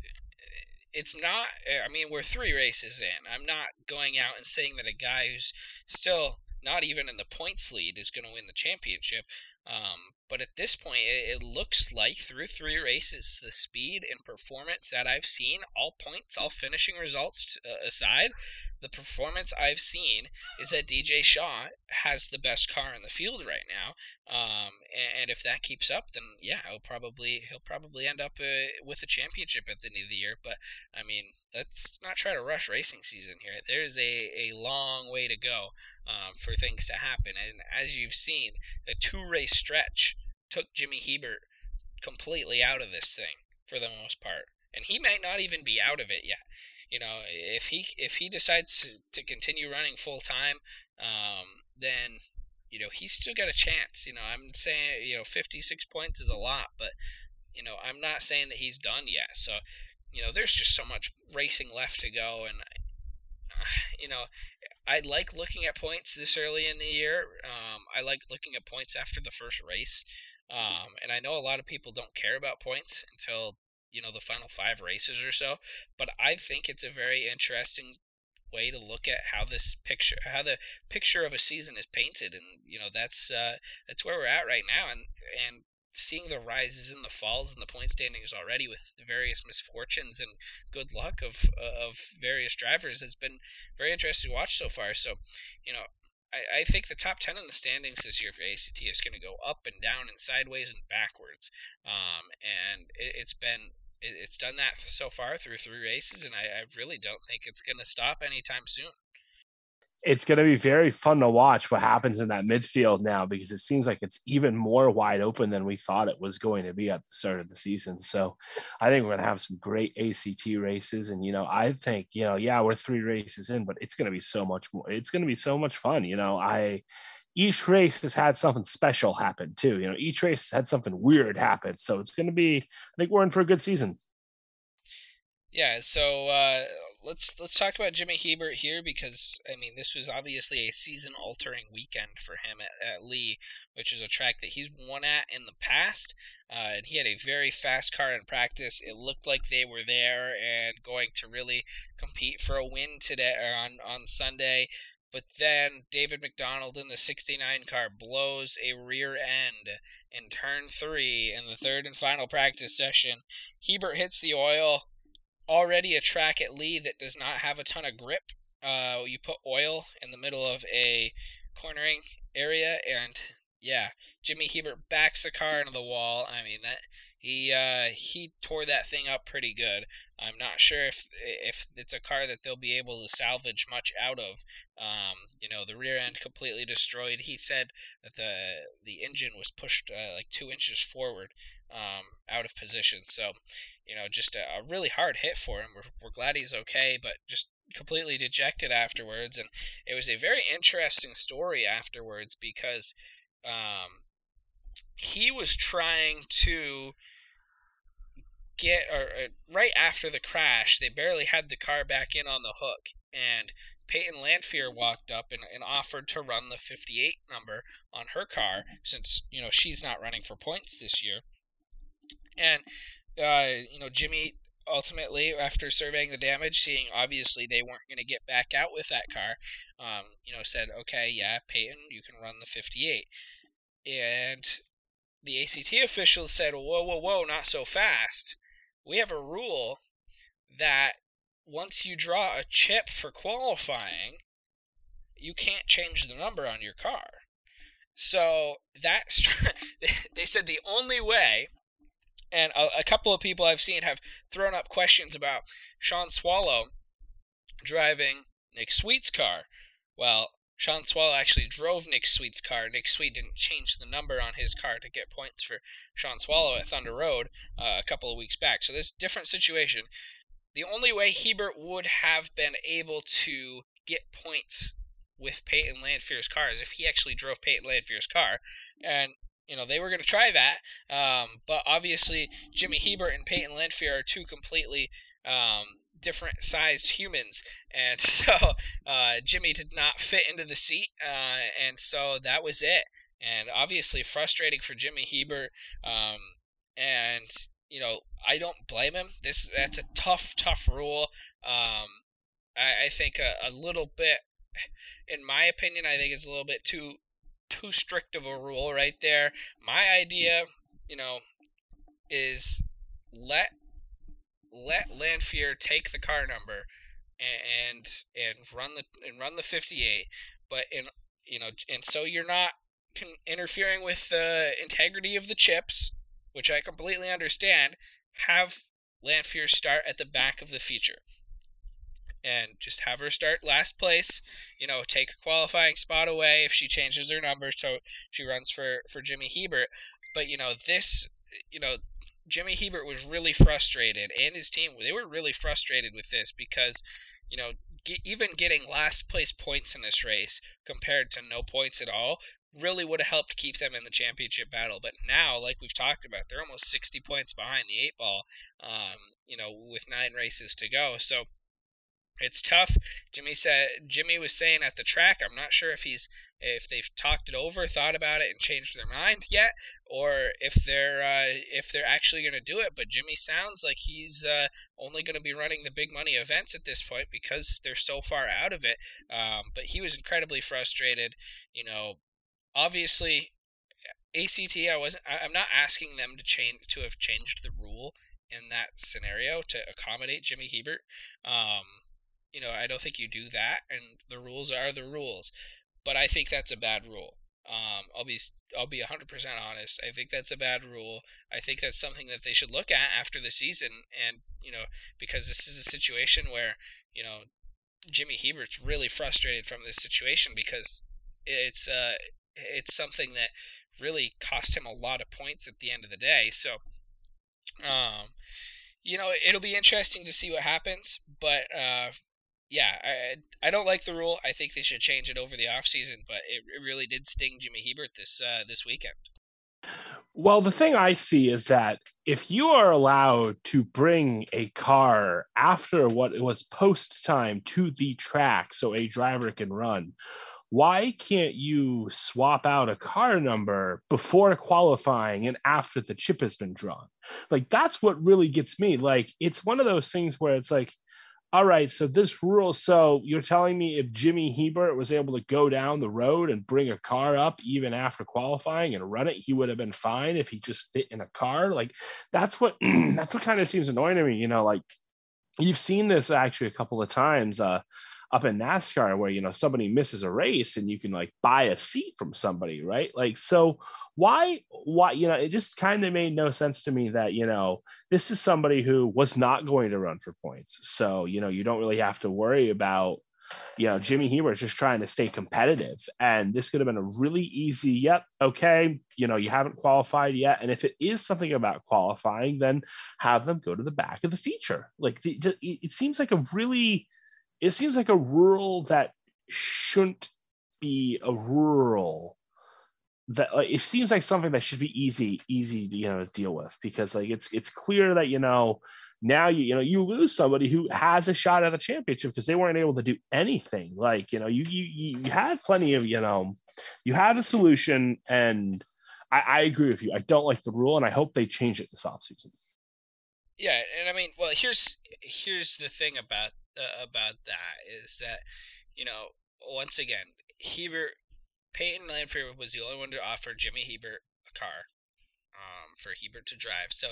it's not I mean, we're 3 races in. I'm not going out and saying that a guy who's still not even in the points lead, is going to win the championship. Um, but at this point, it, it, looks like through three races, the speed and performance that I've seen, all points, all finishing results uh, aside, the performance I've seen is that DJ Shaw has the best car in the field right now. Um, and, and, if that keeps up, then yeah, he'll probably he'll probably end up uh, with a championship at the end of the year. But I mean, let's not try to rush racing season here. There's a, a long way to go um, for things to happen. And as you've seen, a two race stretch took Jimmy Hebert completely out of this thing for the most part. And he might not even be out of it yet. You know, if he if he decides to, continue running full time, um, then you know he's still got a chance. You know, I'm saying you know 56 points is a lot, but you know I'm not saying that he's done yet. So you know, there's just so much racing left to go, and you know, I like looking at points this early in the year. Um, I like looking at points after the first race. Um, and I know a lot of people don't care about points until you know the final five races or so. But I think it's a very interesting way to look at how this picture, how the picture of a season is painted, and you know that's uh, that's where we're at right now. And and seeing the rises and the falls in the point standings already with the various misfortunes and good luck of of various drivers has been very interesting to watch so far. So, you know, I, I think the top ten in the standings this year for ACT is going to go up and down and sideways and backwards. Um, and it, it's been it, it's done that so far through three races, and I, I really don't think it's going to stop anytime soon it's going to be very fun to watch what happens in that midfield now because it seems like it's even more wide open than we thought it was going to be at the start of the season. So I think we're going to have some great ACT races. And, you know, I think, you know, yeah, we're three races in, but it's going to be so much more. It's going to be so much fun. You know, I, each race has had something special happen too. You know, each race had something weird happen. So it's going to be, I think we're in for a good season. Yeah. So, uh, let's let's talk about Jimmy Hebert here because I mean this was obviously a season altering weekend for him at, at, Lee, which is a track that he's won at in the past, uh, and he had a very fast car in practice. It looked like they were there and going to really compete for a win today or on on Sunday. But then David McDonald in the 69 car blows a rear end in turn three in the third and final practice session. Hebert hits the oil, already a track at Lee that does not have a ton of grip. Uh, you put oil in the middle of a cornering area, and yeah, Jimmy Hebert backs the car into the wall. I mean that he uh, he tore that thing up pretty good. I'm not sure if if it's a car that they'll be able to salvage much out of. Um, you know, the rear end completely destroyed. He said that the the engine was pushed uh, like two inches forward um, out of position. So you know, just a, a really hard hit for him. We're, we're glad he's okay, but just completely dejected afterwards. And it was a very interesting story afterwards because um, he was trying to get, or, right after the crash, they barely had the car back in on the hook, and Peyton Lanfear walked up and, and offered to run the 58 number on her car since you know she's not running for points this year. And uh, you know, Jimmy ultimately, after surveying the damage, seeing obviously they weren't going to get back out with that car, um, you know, said, okay, yeah, Peyton, you can run the 58. And the ACT officials said, whoa, whoa, whoa, not so fast. We have a rule that once you draw a chip for qualifying, you can't change the number on your car. So that they said the only way, and a, a, couple of people I've seen have thrown up questions about Sean Swallow driving Nick Sweet's car. Well, Sean Swallow actually drove Nick Sweet's car. Nick Sweet didn't change the number on his car to get points for Sean Swallow at Thunder Road uh, a couple of weeks back. So this different situation. The only way Hebert would have been able to get points with Peyton Lanfear's car is if he actually drove Peyton Lanfear's car, and you know they were going to try that. Um, but obviously Jimmy Hebert and Peyton Lanfear are two completely um, different sized humans, and so uh, Jimmy did not fit into the seat, uh, and so that was it. And obviously frustrating for Jimmy Hebert, um, and you know I don't blame him. This that's a tough, tough rule. Um, I, I think a, a little bit, in my opinion, I think it's a little bit too too strict of a rule right there. My idea, you know, is let let Lanfear take the car number and and run the and run the 58 but in you know and so you're not interfering with the integrity of the chips which I completely understand have Lanfear start at the back of the feature and just have her start last place you know take a qualifying spot away if she changes her number so she runs for for Jimmy Hebert but you know this you know Jimmy Hebert was really frustrated, and his team they were really frustrated with this because, you know, get, even getting last place points in this race compared to no points at all really would have helped keep them in the championship battle. But now, like we've talked about, they're almost 60 points behind the eight ball. Um, you know, with nine races to go, so it's tough. Jimmy said Jimmy was saying at the track. I'm not sure if he's if they've talked it over, thought about it, and changed their mind yet, or if they're uh, if they're actually going to do it. But Jimmy sounds like he's uh, only going to be running the big money events at this point because they're so far out of it. Um, but he was incredibly frustrated. You know, obviously, ACT. I wasn't. I'm not asking them to change to have changed the rule in that scenario to accommodate Jimmy Hebert. Um, you know, I don't think you do that, and the rules are the rules. But I think that's a bad rule. Um, I'll be I'll be 100% honest. I think that's a bad rule. I think that's something that they should look at after the season, and you know, because this is a situation where you know Jimmy Hebert's really frustrated from this situation because it's uh it's something that really cost him a lot of points at the end of the day. So, um, you know, it'll be interesting to see what happens. But uh, yeah, I I don't like the rule. I think they should change it over the offseason, but it, it really did sting Jimmy Hebert this uh, this weekend. Well, the thing I see is that if you are allowed to bring a car after what was post time to the track so a driver can run, why can't you swap out a car number before qualifying and after the chip has been drawn? Like, that's what really gets me. Like, it's one of those things where it's like, all right, so this rule. So you're telling me if Jimmy Hebert was able to go down the road and bring a car up even after qualifying and run it, he would have been fine if he just fit in a car. Like that's what that's what kind of seems annoying to me. You know, like you've seen this actually a couple of times. Uh, up in NASCAR where you know somebody misses a race and you can like buy a seat from somebody, right? Like so why why you know it just kind of made no sense to me that you know this is somebody who was not going to run for points. So, you know, you don't really have to worry about you know, Jimmy Hebert is just trying to stay competitive. And this could have been a really easy, yep, okay, you know, you haven't qualified yet. And if it is something about qualifying, then have them go to the back of the feature. Like the, it seems like a really it seems like a rule that shouldn't be a rule that like, it seems like something that should be easy easy to you know to deal with because like it's it's clear that you know now you you know you lose somebody who has a shot at a championship because they weren't able to do anything like you know you you you had plenty of you know you had a solution and I, I agree with you I don't like the rule and I hope they change it this offseason. Yeah, and I mean, well, here's here's the thing about uh, about that is that you know once again Hebert Peyton Lanfear was the only one to offer Jimmy Hebert a car. um, for Hebert to drive. So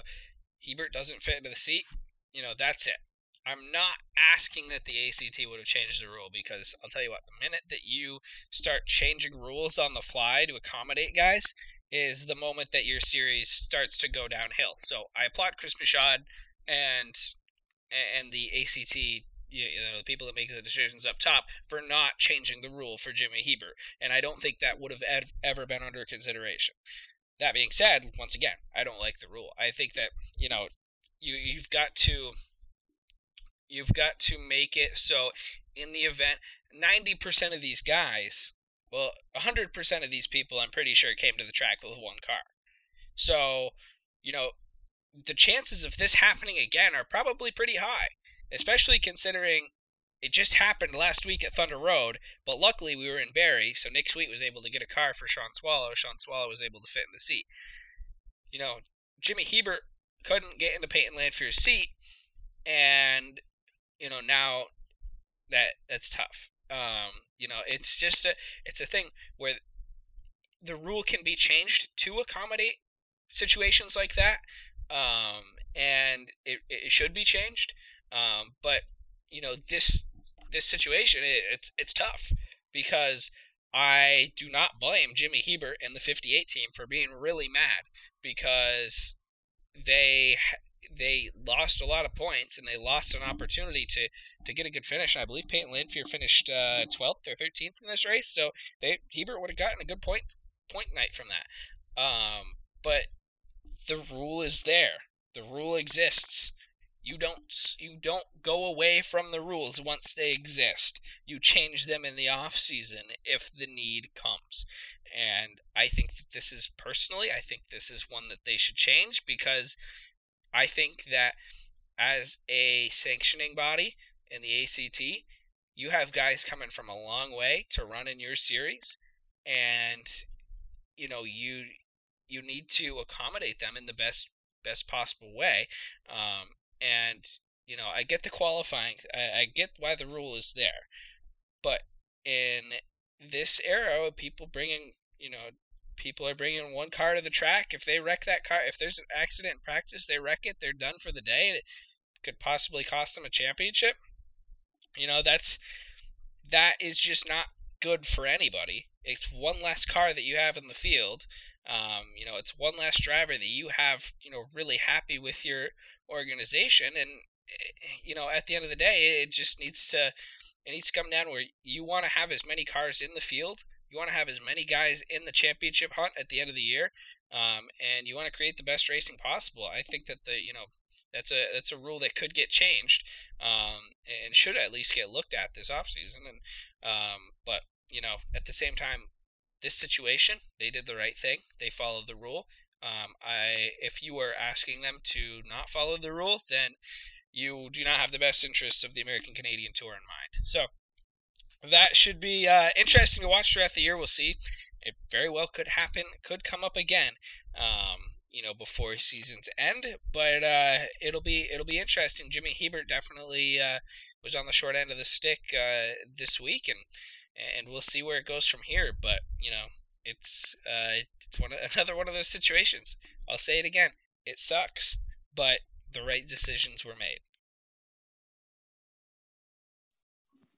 Hebert doesn't fit into the seat. You know, that's it. I'm not asking that the ACT would have changed the rule because I'll tell you what, the minute that you start changing rules on the fly to accommodate guys is the moment that your series starts to go downhill. So I applaud Chris Michaud and and the ACT, you know, the people that make the decisions up top for not changing the rule for Jimmy Hebert, and I don't think that would have ev- ever been under consideration. That being said, once again, I don't like the rule. I think that you know you you've got to you've got to make it so in the event 90% of these guys well 100% of these people i'm pretty sure came to the track with one car so you know the chances of this happening again are probably pretty high especially considering it just happened last week at Thunder Road, but luckily we were in Barre, so Nick Sweet was able to get a car for Sean Swallow. Sean Swallow was able to fit in the seat. You know, Jimmy Hebert couldn't get into Peyton Lanfear's seat, and you know now that that's tough. Um, you know, it's just a it's a thing where the rule can be changed to accommodate situations like that, um, and it, it should be changed. Um, but you know this this situation it, it's it's tough because I do not blame Jimmy Hebert and the 58 team for being really mad because they they lost a lot of points and they lost an opportunity to to get a good finish. And I believe Peyton Lanfear finished uh, 12th or 13th in this race, so they Hebert would have gotten a good point point night from that. Um, but the rule is there. The rule exists. You don't you don't go away from the rules once they exist. You change them in the off season if the need comes. And I think that this is personally, I think this is one that they should change because I think that as a sanctioning body in the ACT, you have guys coming from a long way to run in your series and you know you you need to accommodate them in the best best possible way um, and you know I get the qualifying I, I get why the rule is there but in this era people bringing you know people are bringing one car to the track. If they wreck that car if there's an accident in practice they wreck it they're done for the day it could possibly cost them a championship. You know that's that is just not good for anybody. It's one less car that you have in the field um, you know it's one less driver that you have you know really happy with your organization and eh, you know at the end of the day it just needs to it needs to come down where you want to have as many cars in the field you want to have as many guys in the championship hunt at the end of the year um, and you want to create the best racing possible. I think that the you know that's a that's a rule that could get changed um, and should at least get looked at this offseason and um, but you know at the same time this situation they did the right thing they followed the rule um, I if you are asking them to not follow the rule, then you do not have the best interests of the American Canadian Tour in mind. So that should be uh, interesting to watch throughout the year. We'll see. It very well could happen. Could come up again. Um, you know, before seasons end, but uh, it'll be it'll be interesting. Jimmy Hebert definitely uh, was on the short end of the stick uh, this week, and and we'll see where it goes from here. But you know, it's uh, it's one of, another one of those situations. I'll say it again. It sucks, but the right decisions were made.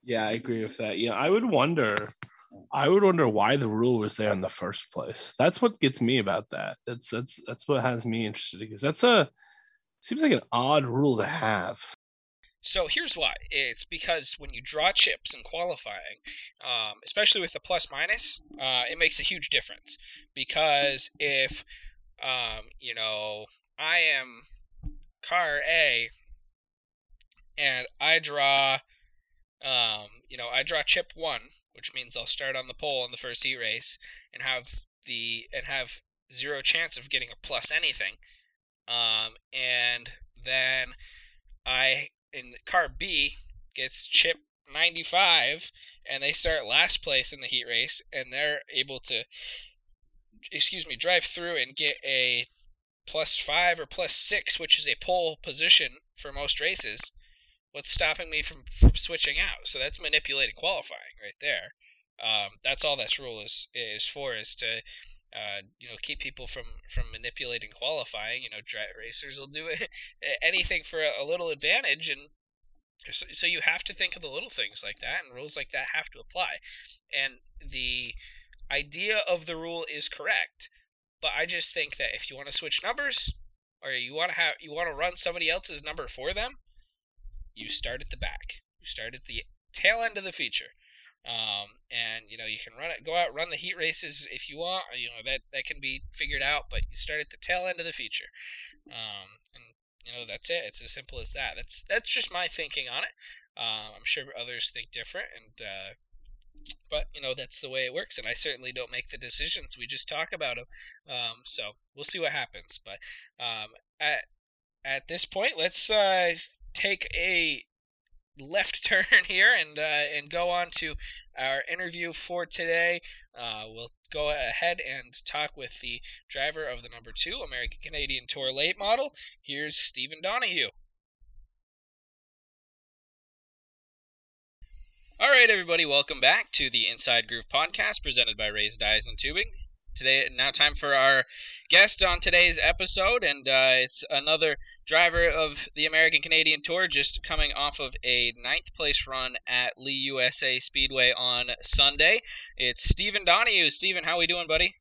Yeah, I agree with that. Yeah, I would wonder. I would wonder why the rule was there in the first place. That's what gets me about that. That's that's that's what has me interested because that's a seems like an odd rule to have. So here's why. It's because when you draw chips in qualifying, um, especially with the plus minus, uh, it makes a huge difference. Because if, um, you know, I am car A and I draw, um, you know, I draw chip one, which means I'll start on the pole in the first heat race and have the and have zero chance of getting a plus anything. Um, and then I in car B gets chip 95 and they start last place in the heat race and they're able to excuse me drive through and get a plus 5 or plus 6 which is a pole position for most races what's stopping me from, from switching out. So that's manipulating qualifying right there. Um, that's all this rule is is for is to uh, you know keep people from from manipulating qualifying. You know, drag racers will do it, anything for a, a little advantage, and so, so you have to think of the little things like that, and rules like that have to apply. And the idea of the rule is correct, but I just think that if you want to switch numbers, or you want to have you want to run somebody else's number for them, you start at the back. You start at the tail end of the feature. Um, and you know you can run it, go out, run the heat races if you want. You know that that can be figured out, but you start at the tail end of the feature, um, and you know that's it. It's as simple as that. That's that's just my thinking on it. Um, I'm sure others think different, and uh, but you know that's the way it works. And I certainly don't make the decisions. We just talk about them. Um, so we'll see what happens. But um, at at this point, let's uh, take a left turn here and uh, and go on to our interview for today. Uh, we'll go ahead and talk with the driver of the number two American Canadian Tour late model. Here's Stephen Donahue. All right, everybody, welcome back to the Inside Groove podcast presented by Raised Dies and Tubing today now time for our guest on today's episode and uh, it's another driver of the american canadian tour just coming off of a ninth place run at lee usa speedway on sunday. It's stephen donahue stephen how we doing buddy?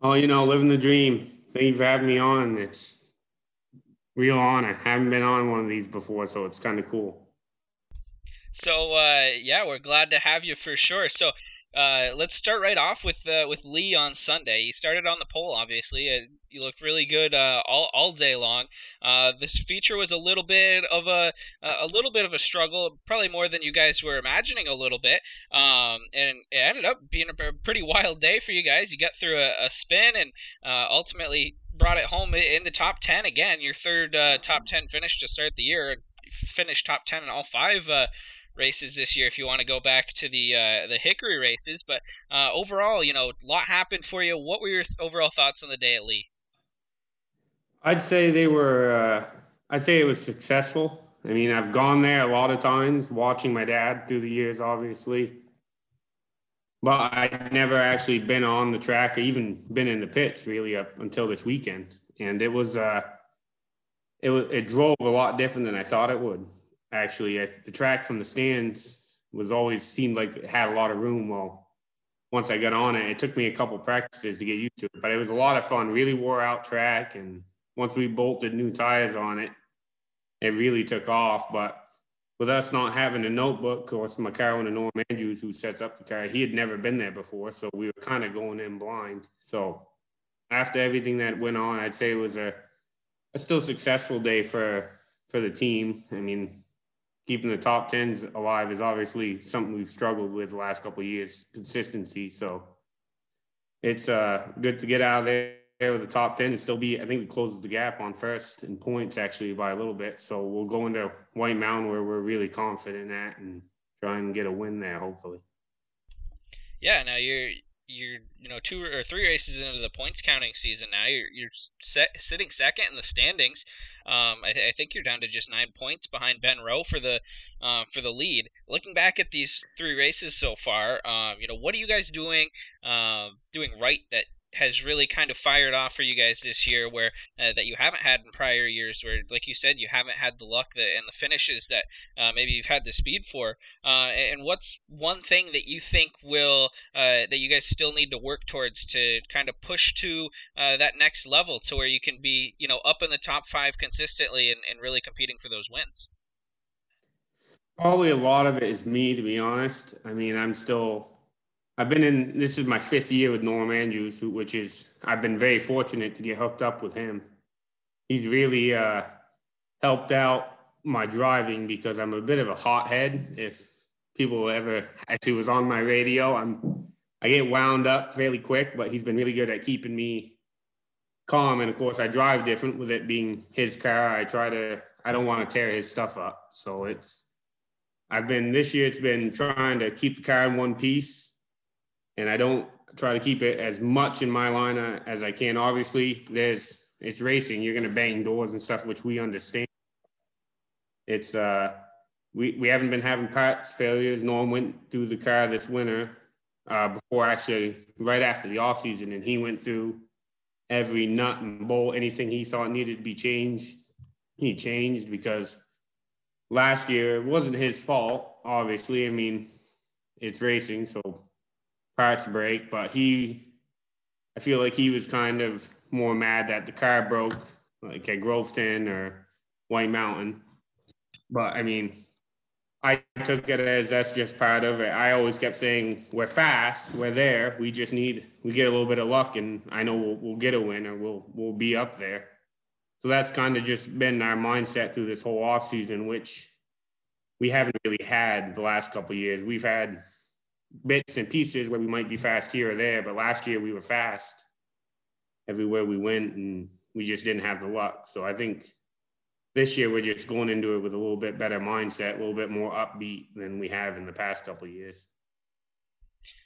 Oh you know living the dream. Thank you for having me on. It's real honor. Haven't been on one of these before so it's kind of cool. So uh, yeah we're glad to have you for sure. So uh, let's start right off with uh, with Lee on Sunday. He started on the pole, obviously. Uh, he looked really good uh, all all day long. Uh, this feature was a little bit of a a little bit of a struggle, probably more than you guys were imagining a little bit. Um, and it ended up being a pretty wild day for you guys. You got through a, a spin and uh, ultimately brought it home in the top ten again. Your third top ten finish to start the year. Finished top ten in all five races this year if you want to go back to the uh, the Hickory races. But uh, overall, you know, a lot happened for you. What were your th- overall thoughts on the day at Lee? I'd say they were. Uh, I'd say it was successful. I mean, I've gone there a lot of times, watching my dad through the years, obviously. But I'd never actually been on the track or even been in the pits really up until this weekend, and it was. Uh, it was it drove a lot different than I thought it would actually. I, the track from the stands was always seemed like it had a lot of room. Well, once I got on it, it took me a couple practices to get used to it, but it was a lot of fun. Really wore out track, and once we bolted new tires on it, it really took off. But with us not having a notebook, of course, my car owner Norm Andrews, who sets up the car, he had never been there before, so we were kind of going in blind. So after everything that went on, I'd say it was a, a still successful day for for the team. I mean, keeping the top tens alive is obviously something we've struggled with the last couple years, consistency. So it's uh, good to get out of there with the top 10 and still be, I think we closed the gap on first in points actually by a little bit. So we'll go into White Mountain where we're really confident at and try and get a win there, hopefully. Yeah, now you're you're you know two or three races into the points counting season now. You're you're set, sitting second in the standings. Um, I, th- I, think you're down to just nine points behind Ben Rowe for the uh, for the lead. Looking back at these three races so far, um, you know what are you guys doing uh, doing right that has really kind of fired off for you guys this year, where uh, that you haven't had in prior years, where like you said, you haven't had the luck that, and the finishes that uh, maybe you've had the speed for. Uh, and what's one thing that you think will uh, that you guys still need to work towards to kind of push to uh, that next level, to where you can be, you know, up in the top five consistently and, and really competing for those wins. Probably a lot of it is me, to be honest. I mean, I'm still I've been in this is my fifth year with Norm Andrews, which is I've been very fortunate to get hooked up with him. He's really uh, helped out my driving because I'm a bit of a hothead. If people ever actually was on my radio, I'm I get wound up fairly quick, but he's been really good at keeping me calm. And of course, I drive different with it being his car. I try to I don't want to tear his stuff up, so it's I've been this year. It's been trying to keep the car in one piece and I don't try to keep it as much in my line uh, as I can. Obviously, there's it's racing. You're going to bang doors and stuff, which we understand. It's uh, we we haven't been having parts failures. No one went through the car this winter, uh, before actually right after the off season, and he went through every nut and bolt, anything he thought needed to be changed, he changed because last year it wasn't his fault. Obviously, I mean it's racing, so parts break, but he, I feel like he was kind of more mad that the car broke, like at Groveton or White Mountain. But I mean, I took it as that's just part of it. I always kept saying, we're fast, we're there. We just need, we get a little bit of luck, and I know we'll, we'll get a win or we'll, we'll be up there. So that's kind of just been our mindset through this whole off season, which we haven't really had the last couple years. We've had bits and pieces where we might be fast here or there, but last year we were fast everywhere we went, and we just didn't have the luck. So I think this year we're just going into it with a little bit better mindset, a little bit more upbeat than we have in the past couple years.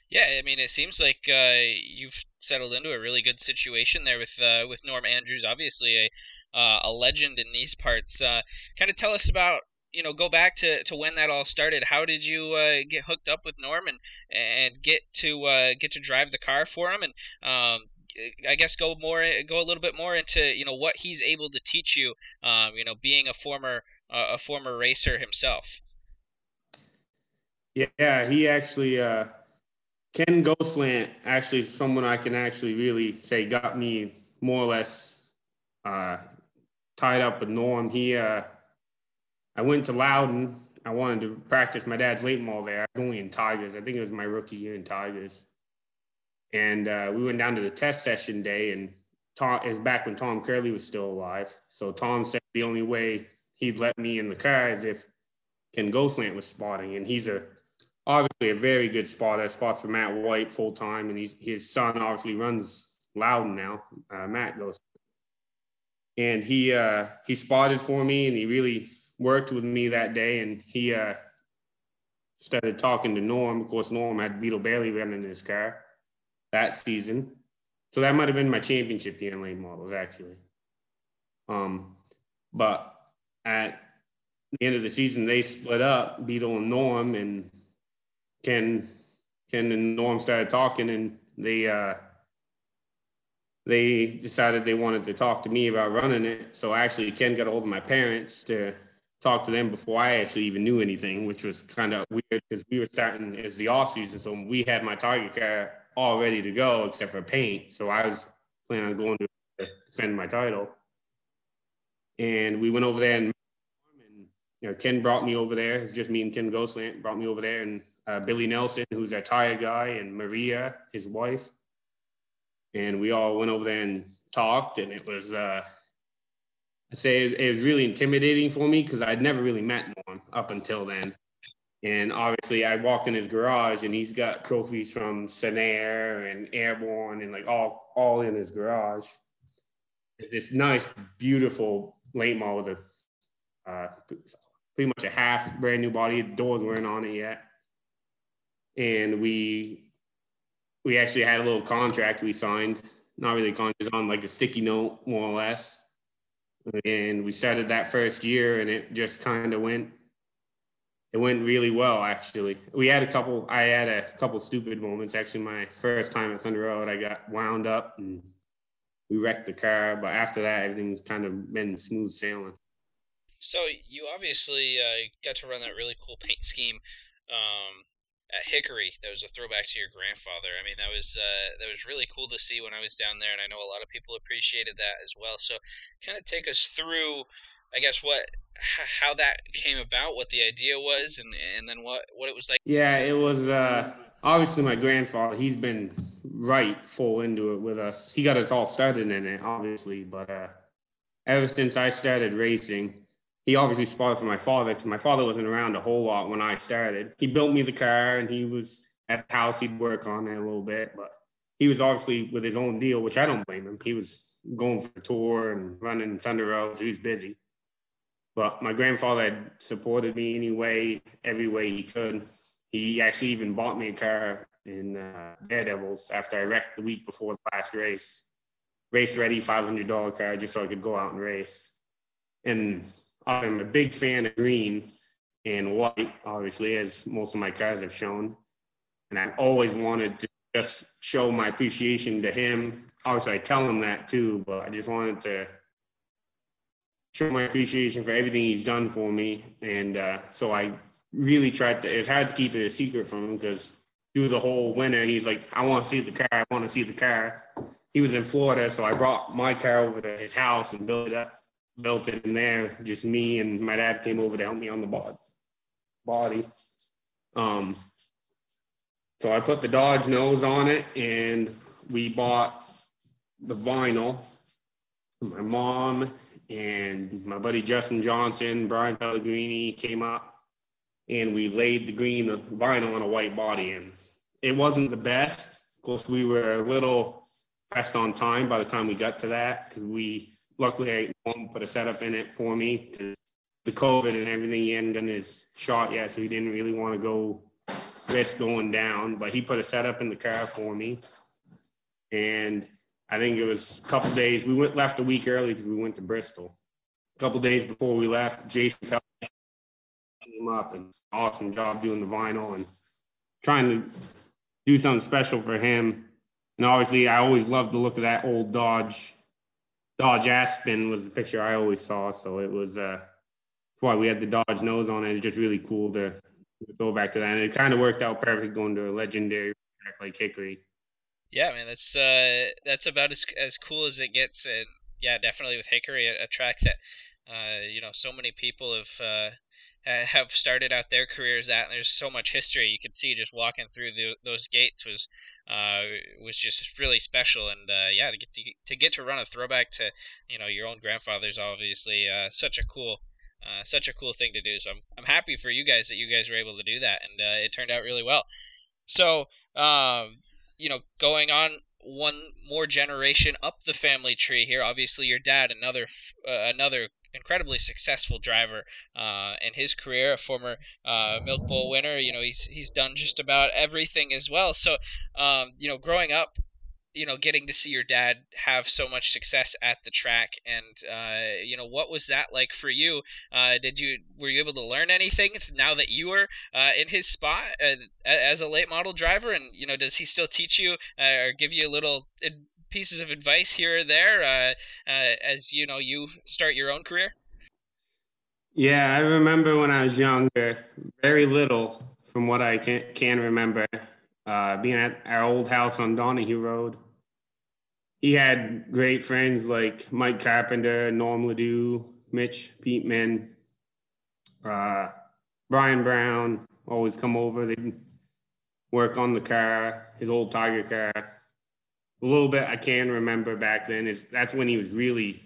Yeah, I mean, it seems like uh, you've settled into a really good situation there with uh, with Norm Andrews, obviously a uh, a legend in these parts. Uh, kind of tell us about you know go back to, to when that all started. How did you uh, get hooked up with Norm and and get to uh, get to drive the car for him and um, I guess go more go a little bit more into you know what he's able to teach you. Um, you know, being a former uh, a former racer himself. Yeah, he actually uh, Ken Ghostland actually someone I can actually really say got me more or less uh, tied up with Norm. He uh, I went to Loudon. I wanted to practice my dad's late model there. I was only in Tigers. I think it was my rookie year in Tigers. And uh, we went down to the test session day, and Tom is back when Tom Curley was still alive. So Tom said the only way he'd let me in the car is if Ken Ghostland was spotting, and he's a obviously a very good spotter. Spots for Matt White full time, and he's his son obviously runs Loudon now. Uh, Matt goes, and he uh, he spotted for me, and he really worked with me that day, and he uh, started talking to Norm. Of course, Norm had Beetle Bailey running his car that season. So that might have been my championship year in models, actually. Um, but at the end of the season, they split up, Beetle and Norm, and Ken, Ken and Norm started talking, and they uh, they decided they wanted to talk to me about running it. So actually, Ken got a hold of my parents to talk to them before I actually even knew anything, which was kind of weird because we were starting as the off season. So we had my target car all ready to go except for paint. So I was planning on going to defend my title. And we went over there and, you know, Ken brought me over there. It's just me and Ken Ghostland brought me over there and uh, Billy Nelson, who's our tire guy, and Maria, his wife. And we all went over there and talked, and it was, uh, I say it, it was really intimidating for me because I'd never really met Norm up until then. And obviously, I walk in his garage, and he's got trophies from Sanair and Airborne, and like all all in his garage. It's this nice, beautiful late model with a uh, pretty much a half brand new body. The doors weren't on it yet, and we we actually had a little contract we signed. Not really contract, on like a sticky note, more or less. And we started that first year, and it just kind of went it went really well actually. We had a couple. I had a couple stupid moments. Actually, my first time at Thunder Road, I got wound up and we wrecked the car. But after that, everything's kind of been smooth sailing. So you obviously uh, got to run that really cool paint scheme um, at Hickory. That was a throwback to your grandfather. I mean, that was uh, that was really cool to see when I was down there, and I know a lot of people appreciated that as well. So, kind of take us through I guess what how that came about, what the idea was, and and then what what it was like. Yeah, it was uh, obviously my grandfather. He's been right full into it with us. He got us all started in it, obviously, but uh, ever since I started racing, he obviously spotted for my father because my father wasn't around a whole lot when I started. He built me the car, and he was at the house. He'd work on it a little bit, but he was obviously with his own deal, which I don't blame him. He was going for a tour and running Thunder Road, so he was busy. But my grandfather had supported me anyway, every way he could. He actually even bought me a car in uh, Daredevils after I wrecked the week before the last race. Race ready, $500 car just so I could go out and race. And I'm a big fan of green and white, obviously, as most of my cars have shown. and I've always wanted to just show my appreciation to him. Obviously, I tell him that too, but I just wanted to show my appreciation for everything he's done for me. And uh, so I really tried to, it's hard to keep it a secret from him because through the whole winter, he's like, I want to see the car. I want to see the car. He was in Florida, so I brought my car over to his house and built it up, built in there. Just me and my dad came over to help me on the body. Um, so I put the Dodge nose on it and we bought the vinyl. My mom and my buddy Justin Johnson, Brian Pellegrini came up and we laid the green vinyl on a white body and it wasn't the best. Of course, we were a little pressed on time by the time we got to that because we luckily I one put a setup in it for me the COVID and everything he hadn't done his shot yet, so he didn't really want to go risk going down. But he put a setup in the car for me, and I think it was a couple days. We went left a week early because we went to Bristol. A couple days before we left, Jason came up and awesome job doing the vinyl and trying to do something special for him. And obviously, I always loved the look of that old Dodge. Dodge Aspen was the picture I always saw, so it was uh, why we had the Dodge nose on it. It's just really cool to go back to that, and it kind of worked out perfect going to a legendary track like Hickory. Yeah, man, that's uh, that's about as as cool as it gets, and yeah, definitely with Hickory, a, a track that uh, you know so many people have uh, have started out their careers at. And there's so much history you could see just walking through the, those gates was uh, was just really special. And uh, yeah, to get to, to get to run a throwback to you know your own grandfather's obviously uh, such a cool. Uh, such a cool thing to do. So I'm, I'm happy for you guys that you guys were able to do that, and uh, it turned out really well. So, um, you know, going on one more generation up the family tree here. Obviously, your dad, another uh, another incredibly successful driver uh, in his career, a former uh, Milk Bowl winner. You know, he's he's done just about everything as well. So, um, you know, growing up, you know, getting to see your dad have so much success at the track, and uh, you know, what was that like for you? Uh, did you were you able to learn anything now that you were uh, in his spot uh, as a late model driver? And you know, does he still teach you or give you a little pieces of advice here or there uh, uh, as you know you start your own career? Yeah, I remember when I was younger, very little from what I can, can remember, uh, being at our old house on Donahue Road. He had great friends like Mike Carpenter, Norm Ledoux, Mitch Peatman, uh, Brian Brown, always come over. They'd work on the car, his old Tiger car a little bit I can remember back then is that's when he was really,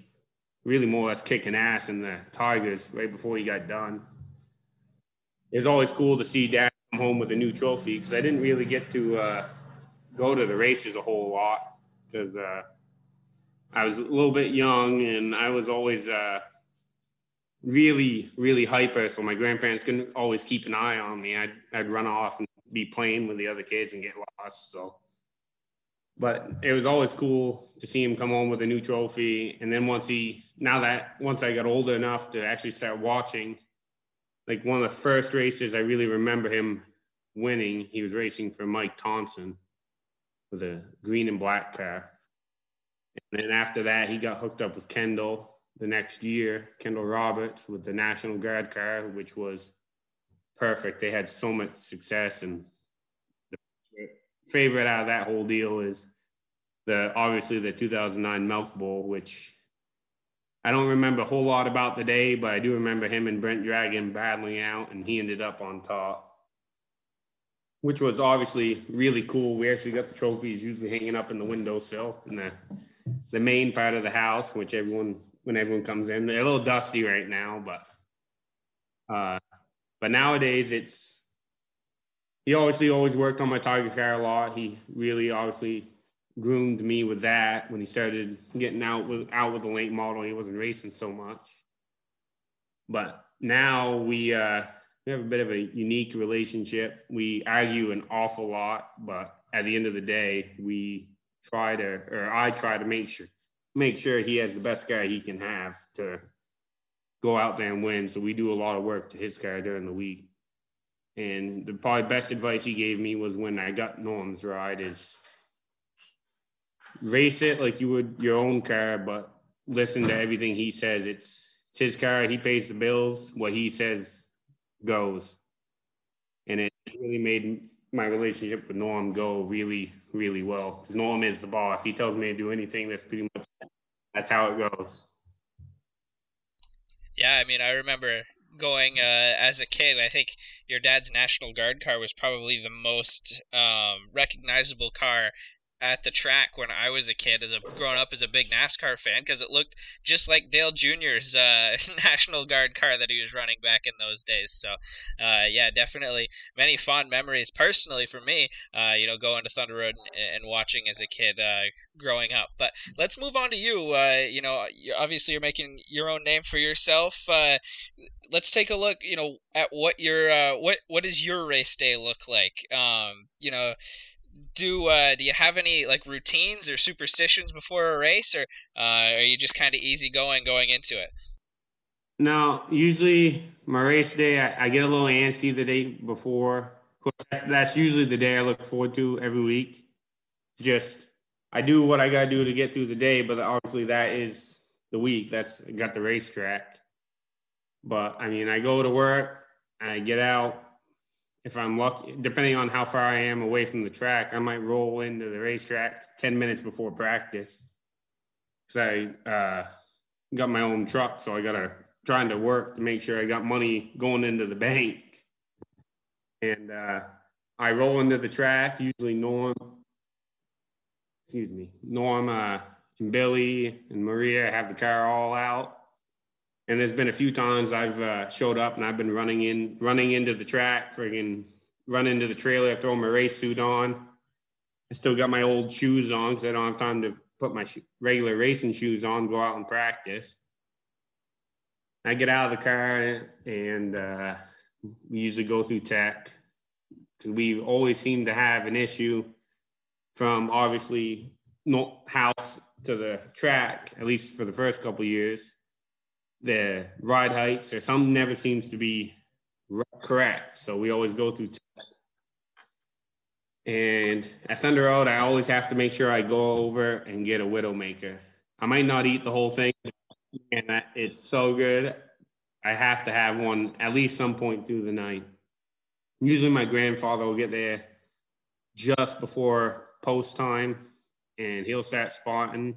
really more or less kicking ass in the Tigers right before he got done. It's always cool to see Dad come home with a new trophy because I didn't really get to uh, go to the races a whole lot because uh, I was a little bit young and I was always uh, really, really hyper. So my grandparents couldn't always keep an eye on me. I'd, I'd run off and be playing with the other kids and get lost. So but it was always cool to see him come home with a new trophy. And then once he, now that once I got older enough to actually start watching, like one of the first races I really remember him winning, he was racing for Mike Thompson with a green and black car. And then after that, he got hooked up with Kendall the next year, Kendall Roberts with the National Guard car, which was perfect. They had so much success and the favorite out of that whole deal is the obviously the 2009 Milk Bowl, which I don't remember a whole lot about the day, but I do remember him and Brent Dragon battling out, and he ended up on top, which was obviously really cool. We actually got the trophies usually hanging up in the windowsill in the the main part of the house, which everyone when everyone comes in, they're a little dusty right now, but uh, but nowadays it's he obviously always worked on my Tiger car a lot. He really obviously groomed me with that when he started getting out with out with the late model. He wasn't racing so much, but now we uh, we have a bit of a unique relationship. We argue an awful lot, but at the end of the day, we try to, or I try to make sure make sure he has the best guy he can have to go out there and win. So we do a lot of work to his car during the week. And the probably best advice he gave me was when I got Norm's ride is race it like you would your own car, but listen to everything he says. It's it's his car. He pays the bills. What he says goes, and it really made my relationship with Norm go really, really well. Norm is the boss. He tells me to do anything. That's pretty much that's how it goes. Yeah, I mean, I remember going uh, as a kid. I think your dad's National Guard car was probably the most um, recognizable car at the track when I was a kid, as a grown up as a big NASCAR fan, because it looked just like Dale Jr.'s uh, National Guard car that he was running back in those days. So, uh, yeah, definitely many fond memories personally for me. Uh, you know, going to Thunder Road and, and watching as a kid uh, growing up. But let's move on to you. Uh, you know, obviously you're making your own name for yourself. Uh, let's take a look. You know, at what your what what does your race day look like? Um, you know do uh, do you have any like routines or superstitions before a race, or uh, are you just kind of easy going into it? No, usually my race day, I, I, get a little antsy the day before. That's, that's usually the day I look forward to every week. It's just I do what I got to do to get through the day, but obviously that is the week. That's got the racetrack. But I mean, I go to work, I get out, if I'm lucky, depending on how far I am away from the track, I might roll into the racetrack 10 minutes before practice. Because I uh, got my own truck, so I got to trying to work to make sure I got money going into the bank. And uh, I roll into the track, usually Norm, excuse me, Norm uh, and Billy and Maria have the car all out. And there's been a few times I've uh, showed up and I've been running in, running into the track, friggin' run into the trailer, throw my race suit on. I still got my old shoes on because I don't have time to put my regular racing shoes on, go out and practice. I get out of the car and uh, we usually go through tech because we always seem to have an issue from obviously house to the track, at least for the first couple years the ride heights or something never seems to be correct. So we always go through. tech. And at Thunder Road, I always have to make sure I go over and get a Widowmaker. I might not eat the whole thing, and it's so good. I have to have one at least some point through the night. Usually, my grandfather will get there just before post time, and he'll start spotting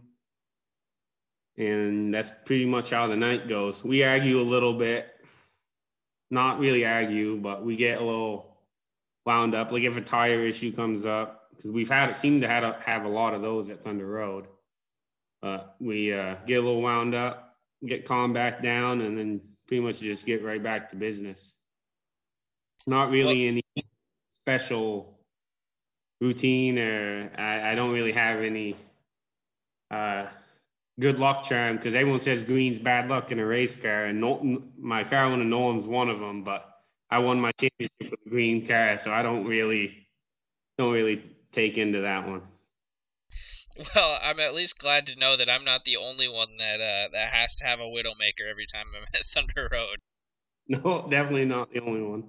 and that's pretty much how the night goes. We argue a little bit, not really argue, but we get a little wound up. Like if a tire issue comes up, because we've had it seem to have a, have a lot of those at Thunder Road. But we uh, get a little wound up, get calmed back down, and then pretty much just get right back to business. Not really any special routine, or I, I don't really have any. Uh, good luck charm because everyone says green's bad luck in a race car, and no, my car of Nolan's one of them. But I won my championship with a green car, so I don't really don't really take into that one. Well, I'm at least glad to know that I'm not the only one that uh, that has to have a Widowmaker every time I'm at Thunder Road. No, definitely not the only one.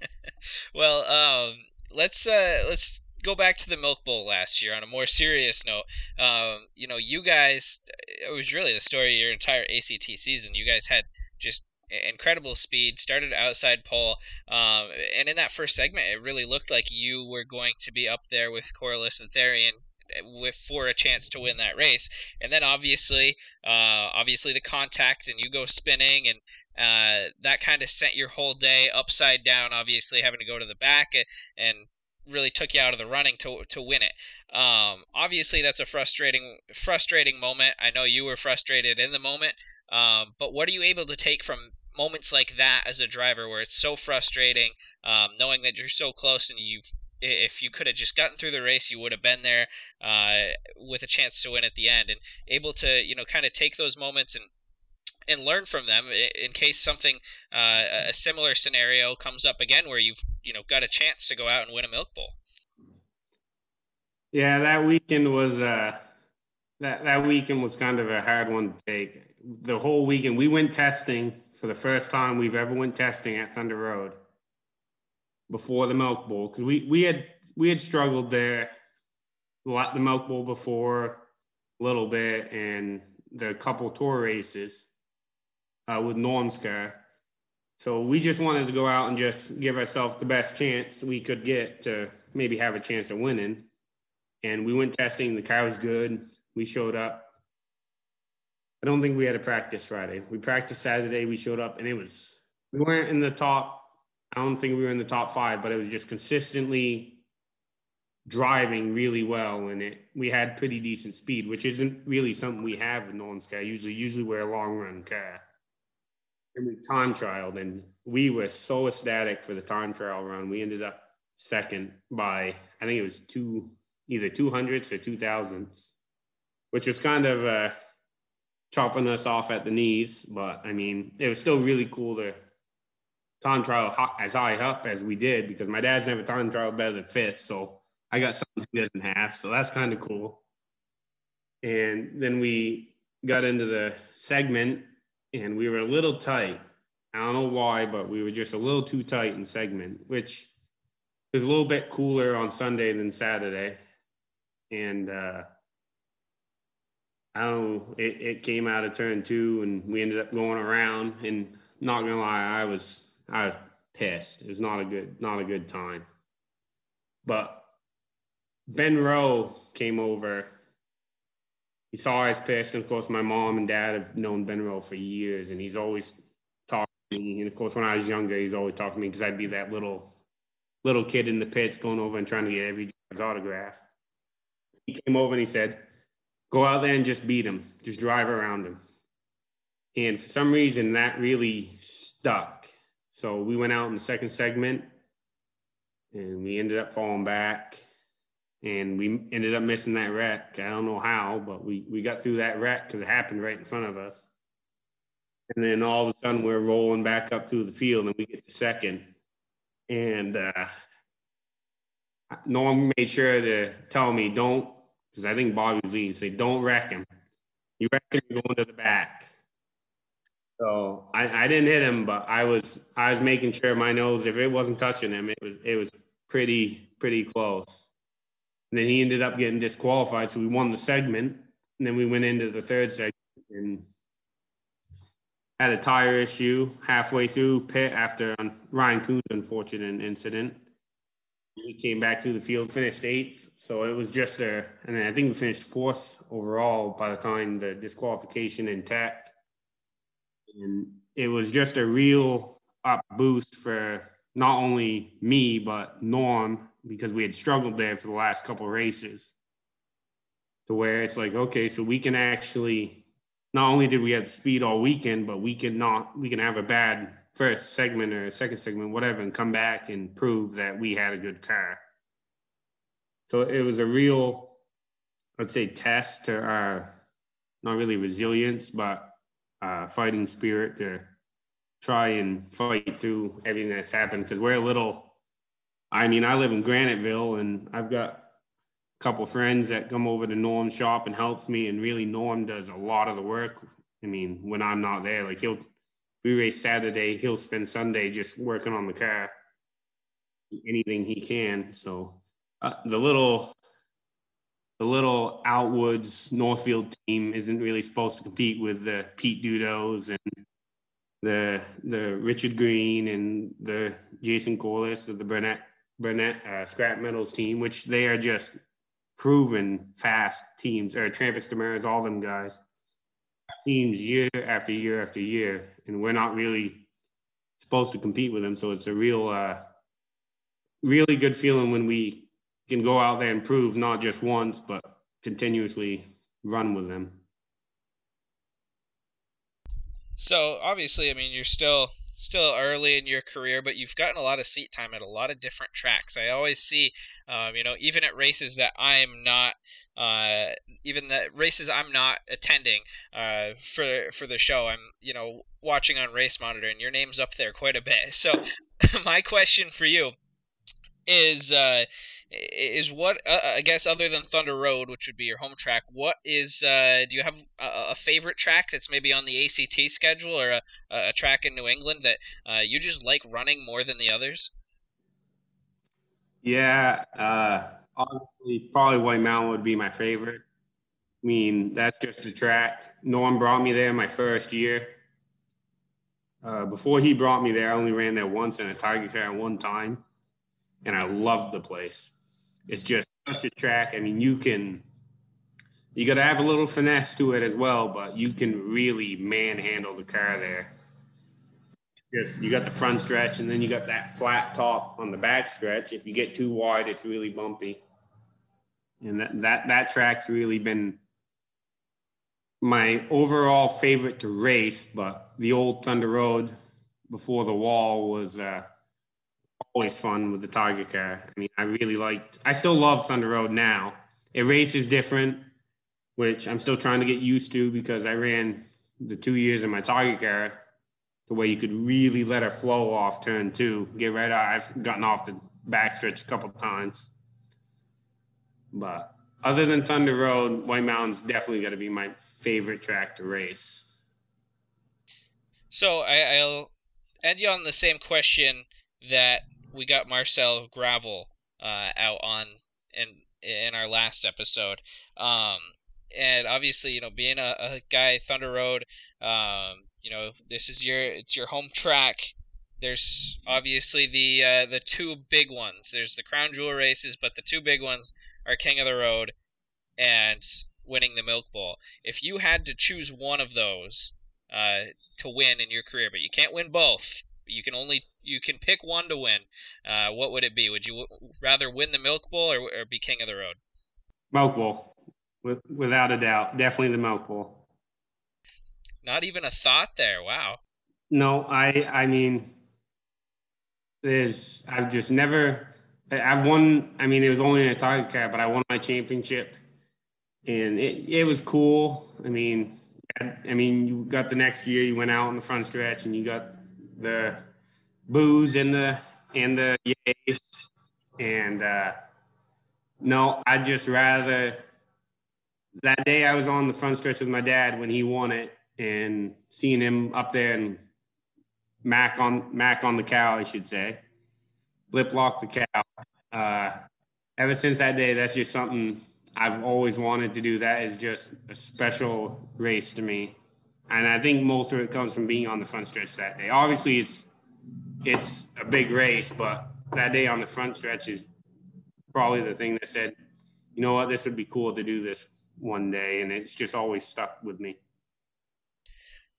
well, um, let's uh, let's go back to the Milk Bowl last year on a more serious note. Um, you know, you guys, it was really the story of your entire ACT season. You guys had just incredible speed, started outside pole, um, and in that first segment, it really looked like you were going to be up there with Corliss and Therian eh, with for a chance to win that race. And then obviously, uh, obviously the contact and you go spinning and uh, that kind of sent your whole day upside down. Obviously, having to go to the back and, and really took you out of the running to to win it. Um, obviously, that's a frustrating frustrating moment. I know you were frustrated in the moment, um, but what are you able to take from moments like that as a driver, where it's so frustrating, um, knowing that you're so close and you've if you could have just gotten through the race, you would have been there uh, with a chance to win at the end, and able to you know kind of take those moments and and learn from them in case something uh, a similar scenario comes up again where you've you know got a chance to go out and win a milk bowl. Yeah, that weekend was uh, that that weekend was kind of a hard one to take. The whole weekend we went testing for the first time we've ever went testing at Thunder Road, before the Milk Bowl because we we had we had struggled there, the Milk Bowl before a little bit, and the couple tour races uh, with Norm's car. So we just wanted to go out and just give ourselves the best chance we could get to maybe have a chance of winning. And we went testing. The car was good. We showed up. I don't think we had a practice Friday. We practiced Saturday. We showed up, and it was we weren't in the top. I don't think we were in the top five, but it was just consistently driving really well, and it we had pretty decent speed, which isn't really something we have in Norm's car. Usually, usually we're a long run car and we time trialed and we were so ecstatic for the time trial run. We ended up second by I think it was two either two hundredths or two thousandths, which was kind of uh, chopping us off at the knees. But I mean, it was still really cool to time trial as high up as we did because my dad's never time trial better than fifth, so I got something he doesn't have, so that's kind of cool. And then we got into the segment and we were a little tight. I don't know why, but we were just a little too tight in segment, which was a little bit cooler on Sunday than Saturday. And uh, I don't know, it, it came out of turn two and we ended up going around and not gonna lie, I was I was pissed. It was not a good not a good time. But Ben Rowe came over he saw pissed. And of course, my mom and dad have known Ben Rowe for years, and he's always talked to me. And of course, when I was younger, he's always talked to me because I'd be that little little kid in the pits going over and trying to get every autograph. He came over and he said, "Go out there and just beat him. Just drive around him." And for some reason, that really stuck. So we went out in the second segment, and we ended up falling back and we ended up missing that wreck. I don't know how, but we we got through that wreck because it happened right in front of us. And then all of a sudden, we're rolling back up through the field, and we get to second. And uh, Norm made sure to tell me, "Don't," because I think Bobby's leading. Say, "Don't wreck him. You wreck him, you're going to the back." So I, I didn't hit him, but I was I was making sure my nose, if it wasn't touching him, it was it was pretty pretty close. And then he ended up getting disqualified. So we won the segment. And then we went into the third segment and had a tire issue halfway through pit after Ryan Coon's unfortunate incident. We came back through the field, finished eighth. So it was just a, and then I think we finished fourth overall by the time the disqualification intact. And it was just a real up boost for not only me, but Norm because we had struggled there for the last couple races to where it's like okay so we can actually not only did we have speed all weekend but we can not we can have a bad first segment or second segment whatever and come back and prove that we had a good car. So it was a real i'd say test to our not really resilience but uh, fighting spirit to try and fight through everything that's happened because we're a little I mean, I live in Graniteville and I've got a couple friends that come over to Norm's shop and helps me. And really, Norm does a lot of the work. I mean, when I'm not there, like he'll, we race Saturday, he'll spend Sunday just working on the car, anything he can. So uh, the little, the little Outwoods Northfield team isn't really supposed to compete with the Pete Dudos and the the Richard Green and the Jason Corliss of the Burnett Burnett uh, Scrap Metals team, which they are just proven fast teams, or Travis Demers, all them guys, teams year after year after year, and we're not really supposed to compete with them. So it's a real, uh, really good feeling when we can go out there and prove not just once, but continuously run with them. So obviously, I mean, you're still still early in your career, but you've gotten a lot of seat time at a lot of different tracks. I always see, um, you know, even at races that I'm not. Uh, even the races I'm not attending uh, for for the show, I'm you know watching on Race Monitor, and your name's up there quite a bit. So, my question for you is, uh, is what uh, I guess other than Thunder Road, which would be your home track, what is uh, do you have a, a, favorite track that's maybe on the ACT schedule or a, a track in New England that uh, you just like running more than the others? Yeah, uh, obviously, probably White Mountain would be my favorite. I mean, that's just a track. Norm brought me there my first year. Uh, before he brought me there, I only ran there once in a Tiger car one time, and I loved the place. It's just such a track. I mean, you can, you got to have a little finesse to it as well, but you can really manhandle the car there. Just you got the front stretch, and then you got that flat top on the back stretch. If you get too wide, it's really bumpy, and that that that track's really been my overall favorite to race, but the old Thunder Road before the wall was uh, always fun with the Tiger car. I mean, I really liked. I still love Thunder Road now. It races different, which I'm still trying to get used to because I ran the two years in my Tiger car the way you could really let her flow off turn two, get right out. I've gotten off the backstretch a couple times, but other than Thunder Road, White Mountain's definitely going to be my favorite track to race. So I, will end you on the same question that we got Marcel Gravel uh, out on in in our last episode. Um, and obviously, you know, being a, a guy Thunder Road, um, you know, this is your it's your home track. There's obviously the uh, the two big ones. There's the Crown Jewel races, but the two big ones are King of the Road and winning the Milk Bowl. If you had to choose one of those uh, to win in your career, but you can't win both, you can only you can pick one to win. Uh, what would it be? Would you w- rather win the Milk Bowl or, or, be King of the Road? Milk Bowl, with, without a doubt, definitely the Milk Bowl. Not even a thought there. Wow. No, I I mean, there's I've just never I've won. I mean, it was only in a Tiger car, but I won my championship, and it, it was cool. I mean, I mean, you got the next year. You went out in the front stretch, and you got the booze and the and the yays. And uh, no, I'd just rather that day I was on the front stretch with my dad when he won it, and seeing him up there and Mac on Mac on the cow, I should say lip lock the cow. Uh, ever since that day, that's just something I've always wanted to do. That is just a special race to me, and I think most of it comes from being on the front stretch that day. Obviously, it's it's a big race, but that day on the front stretch is probably the thing that said, you know what, this would be cool to do this one day, and it's just always stuck with me.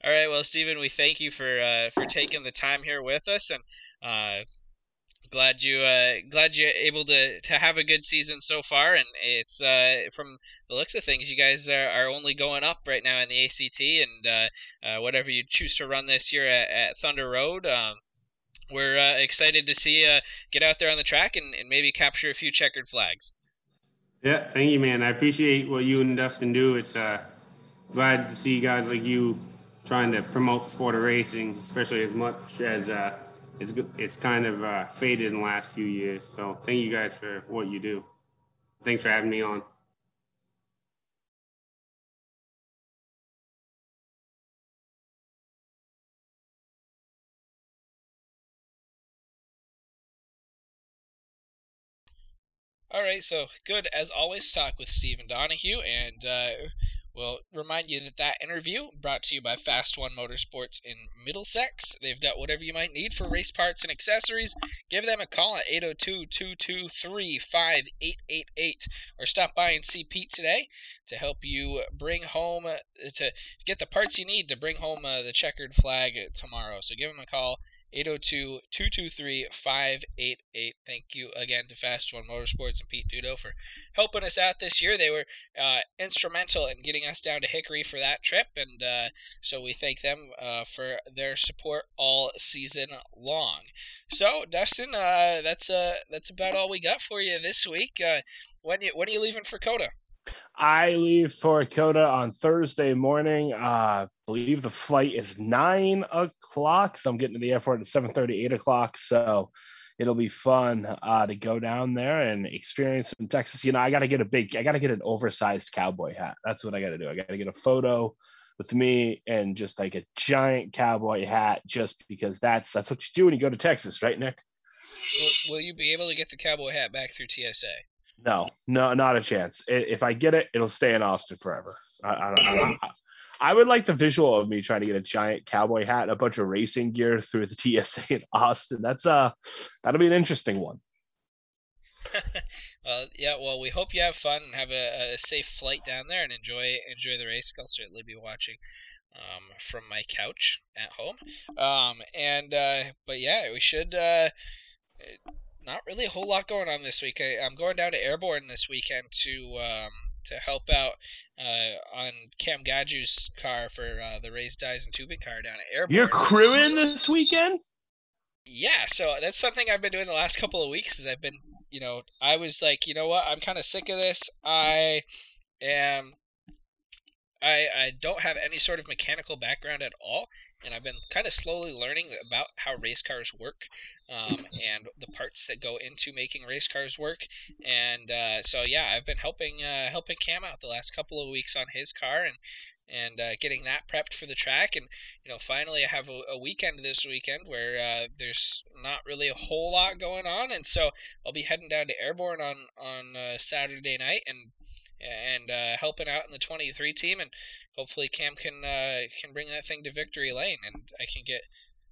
All right, well, Stephen, we thank you for uh, for taking the time here with us, and uh, glad you uh, glad you're able to, to have a good season so far, and it's uh, from the looks of things, you guys are, are only going up right now in the ACT, and uh, uh, whatever you choose to run this year at, at Thunder Road. Um, we're uh, excited to see you get out there on the track and, and maybe capture a few checkered flags. Yeah, thank you, man. I appreciate what you and Dustin do. It's uh, glad to see guys like you trying to promote the sport of racing, especially as much as uh, it's it's kind of uh, faded in the last few years. So thank you guys for what you do. Thanks for having me on. All right, so good as always. Talk with Stephen Donahue, and uh, We'll remind you that that interview brought to you by Fast One Motorsports in Middlesex. They've got whatever you might need for race parts and accessories. Give them a call at 802-223-5888 or stop by and see Pete today to help you bring home to get the parts you need to bring home uh, the checkered flag tomorrow. So give them a call 802 223 588. Thank you again to Fast One Motorsports and Pete Dudo for helping us out this year. They were uh, instrumental in getting us down to Hickory for that trip, and uh, so we thank them uh, for their support all season long. So, Dustin, uh, that's uh, that's about all we got for you this week. Uh, when you when are you leaving for COTA? I leave for COTA on Thursday morning. Uh, believe the flight is nine o'clock, so I'm getting to the airport at 7 30, 8 o'clock. So it'll be fun uh, to go down there and experience some Texas. You know, I got to get a big, I got to get an oversized cowboy hat. That's what I got to do. I got to get a photo with me and just like a giant cowboy hat, just because that's that's what you do when you go to Texas, right, Nick? will, will you be able to get the cowboy hat back through TSA? No, no, not a chance. If I get it, it'll stay in Austin forever. I, I, don't- I, would like the visual of me trying to get a giant cowboy hat and a bunch of racing gear through the TSA in Austin. That's uh, that'll be an interesting one. well, yeah. Well, we hope you have fun and have a, a safe flight down there and enjoy enjoy the race. I'll certainly be watching um, from my couch at home. Um, and uh, but yeah, we should. Uh, not really a whole lot going on this week. I, I'm going down to Airborne this weekend to um, to help out uh, on Cam Gadju's car for uh, the raised dies and tubing car down at Airborne. You're crewing this weekend? Yeah, so that's something I've been doing the last couple of weeks. Is I've been, you know, I was like, you know what, I'm kind of sick of this. I am, I I don't have any sort of mechanical background at all, and I've been kind of slowly learning about how race cars work, um, and the parts that go into making race cars work. And uh, so yeah, I've been helping uh, helping Cam out the last couple of weeks on his car and and uh, getting that prepped for the track. And you know, finally, I have a, a weekend this weekend where uh, there's not really a whole lot going on, and so I'll be heading down to Airborne on on uh, Saturday night and and uh, helping out in the 23 team, and hopefully Cam can uh, can bring that thing to victory lane, and I can get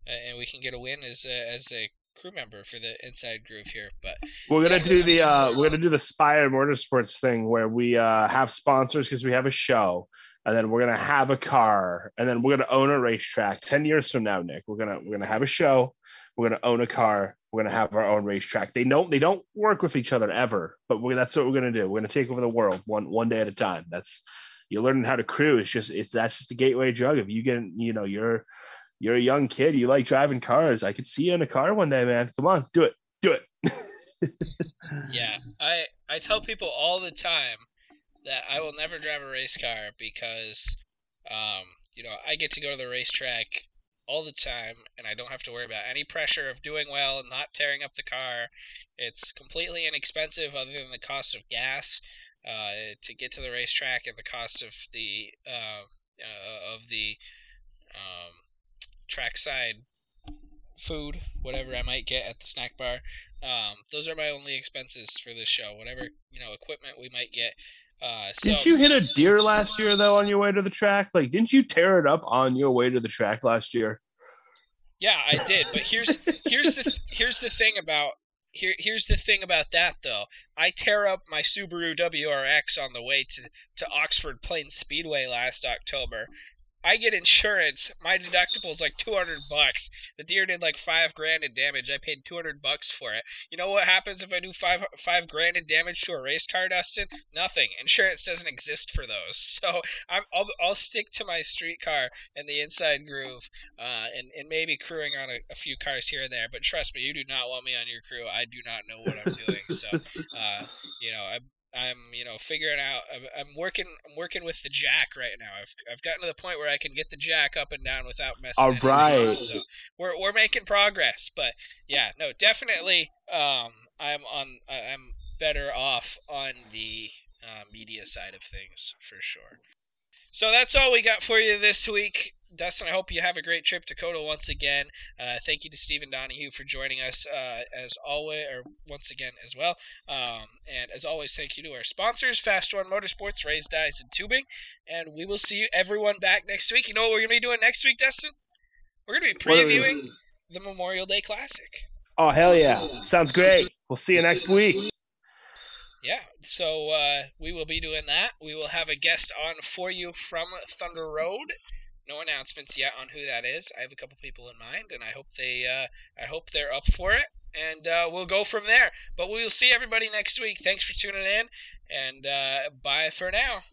uh, and we can get a win as a, as a crew member for the inside groove here. But We're gonna Yeah. do the uh, we're gonna do the Spire Motorsports thing where we uh, have sponsors because we have a show, and then we're gonna have a car, and then we're gonna own a racetrack. Ten years from now, Nick, we're gonna we're gonna have a show, we're gonna own a car, we're gonna have our own racetrack. They don't they don't work with each other ever, but that's what we're gonna do. We're gonna take over the world one one day at a time. That's you're learning how to crew. It's just it's that's just a gateway drug. If you get you know you're you're a young kid, you like driving cars. I could see you in a car one day, man. Come on, do it, do it. yeah, I I tell people all the time that I will never drive a race car because um, you know I get to go to the racetrack all the time and I don't have to worry about any pressure of doing well not tearing up the car. It's completely inexpensive other than the cost of gas uh, to get to the racetrack and the cost of the uh, uh, of the um, trackside food, whatever I might get at the snack bar. Um, those are my only expenses for this show. Whatever you know, equipment we might get. Uh, so, Didn't you hit a deer last year though on your way to the track? Like, didn't you tear it up on your way to the track last year? Yeah, I did. But here's here's the here's the thing about here here's the thing about that though. I tear up my Subaru WRX on the way to to Oxford Plains Speedway last October. I get insurance. My deductible is like 200 bucks. The deer did like five grand in damage. I paid 200 bucks for it. You know what happens if I do five five grand in damage to a race car, Dustin? Nothing. Insurance doesn't exist for those. So I'm, I'll I'll stick to my street car and the inside groove, uh, and and maybe crewing on a, a few cars here and there. But trust me, you do not want me on your crew. I do not know what I'm doing. So uh, you know, I'm I'm you know figuring out. I'm, I'm working. I'm working with the jack right now. I've I've gotten to the point where I can get the jack up and down without messing. All right. up. So we're we're making progress. But yeah, no, definitely. Um, I'm on. I'm better off on the uh, media side of things for sure. So that's all we got for you this week. Dustin, I hope you have a great trip to COTA once again. Uh, thank you to Stephen Donahue for joining us uh, as always, or once again as well. Um, and as always, thank you to our sponsors, Fast One Motorsports, Raised Dies, and Tubing. And we will see you everyone back next week. You know what we're going to be doing next week, Dustin? We're going to be What are we- previewing the Memorial Day Classic. Oh hell yeah! Sounds great. We'll see you next week. Yeah, so uh, we will be doing that. We will have a guest on for you from Thunder Road. No announcements yet on who that is. I have a couple people in mind, and I hope they, uh, I hope they're up for it, and uh, we'll go from there. But we will see everybody next week. Thanks for tuning in, and uh, bye for now.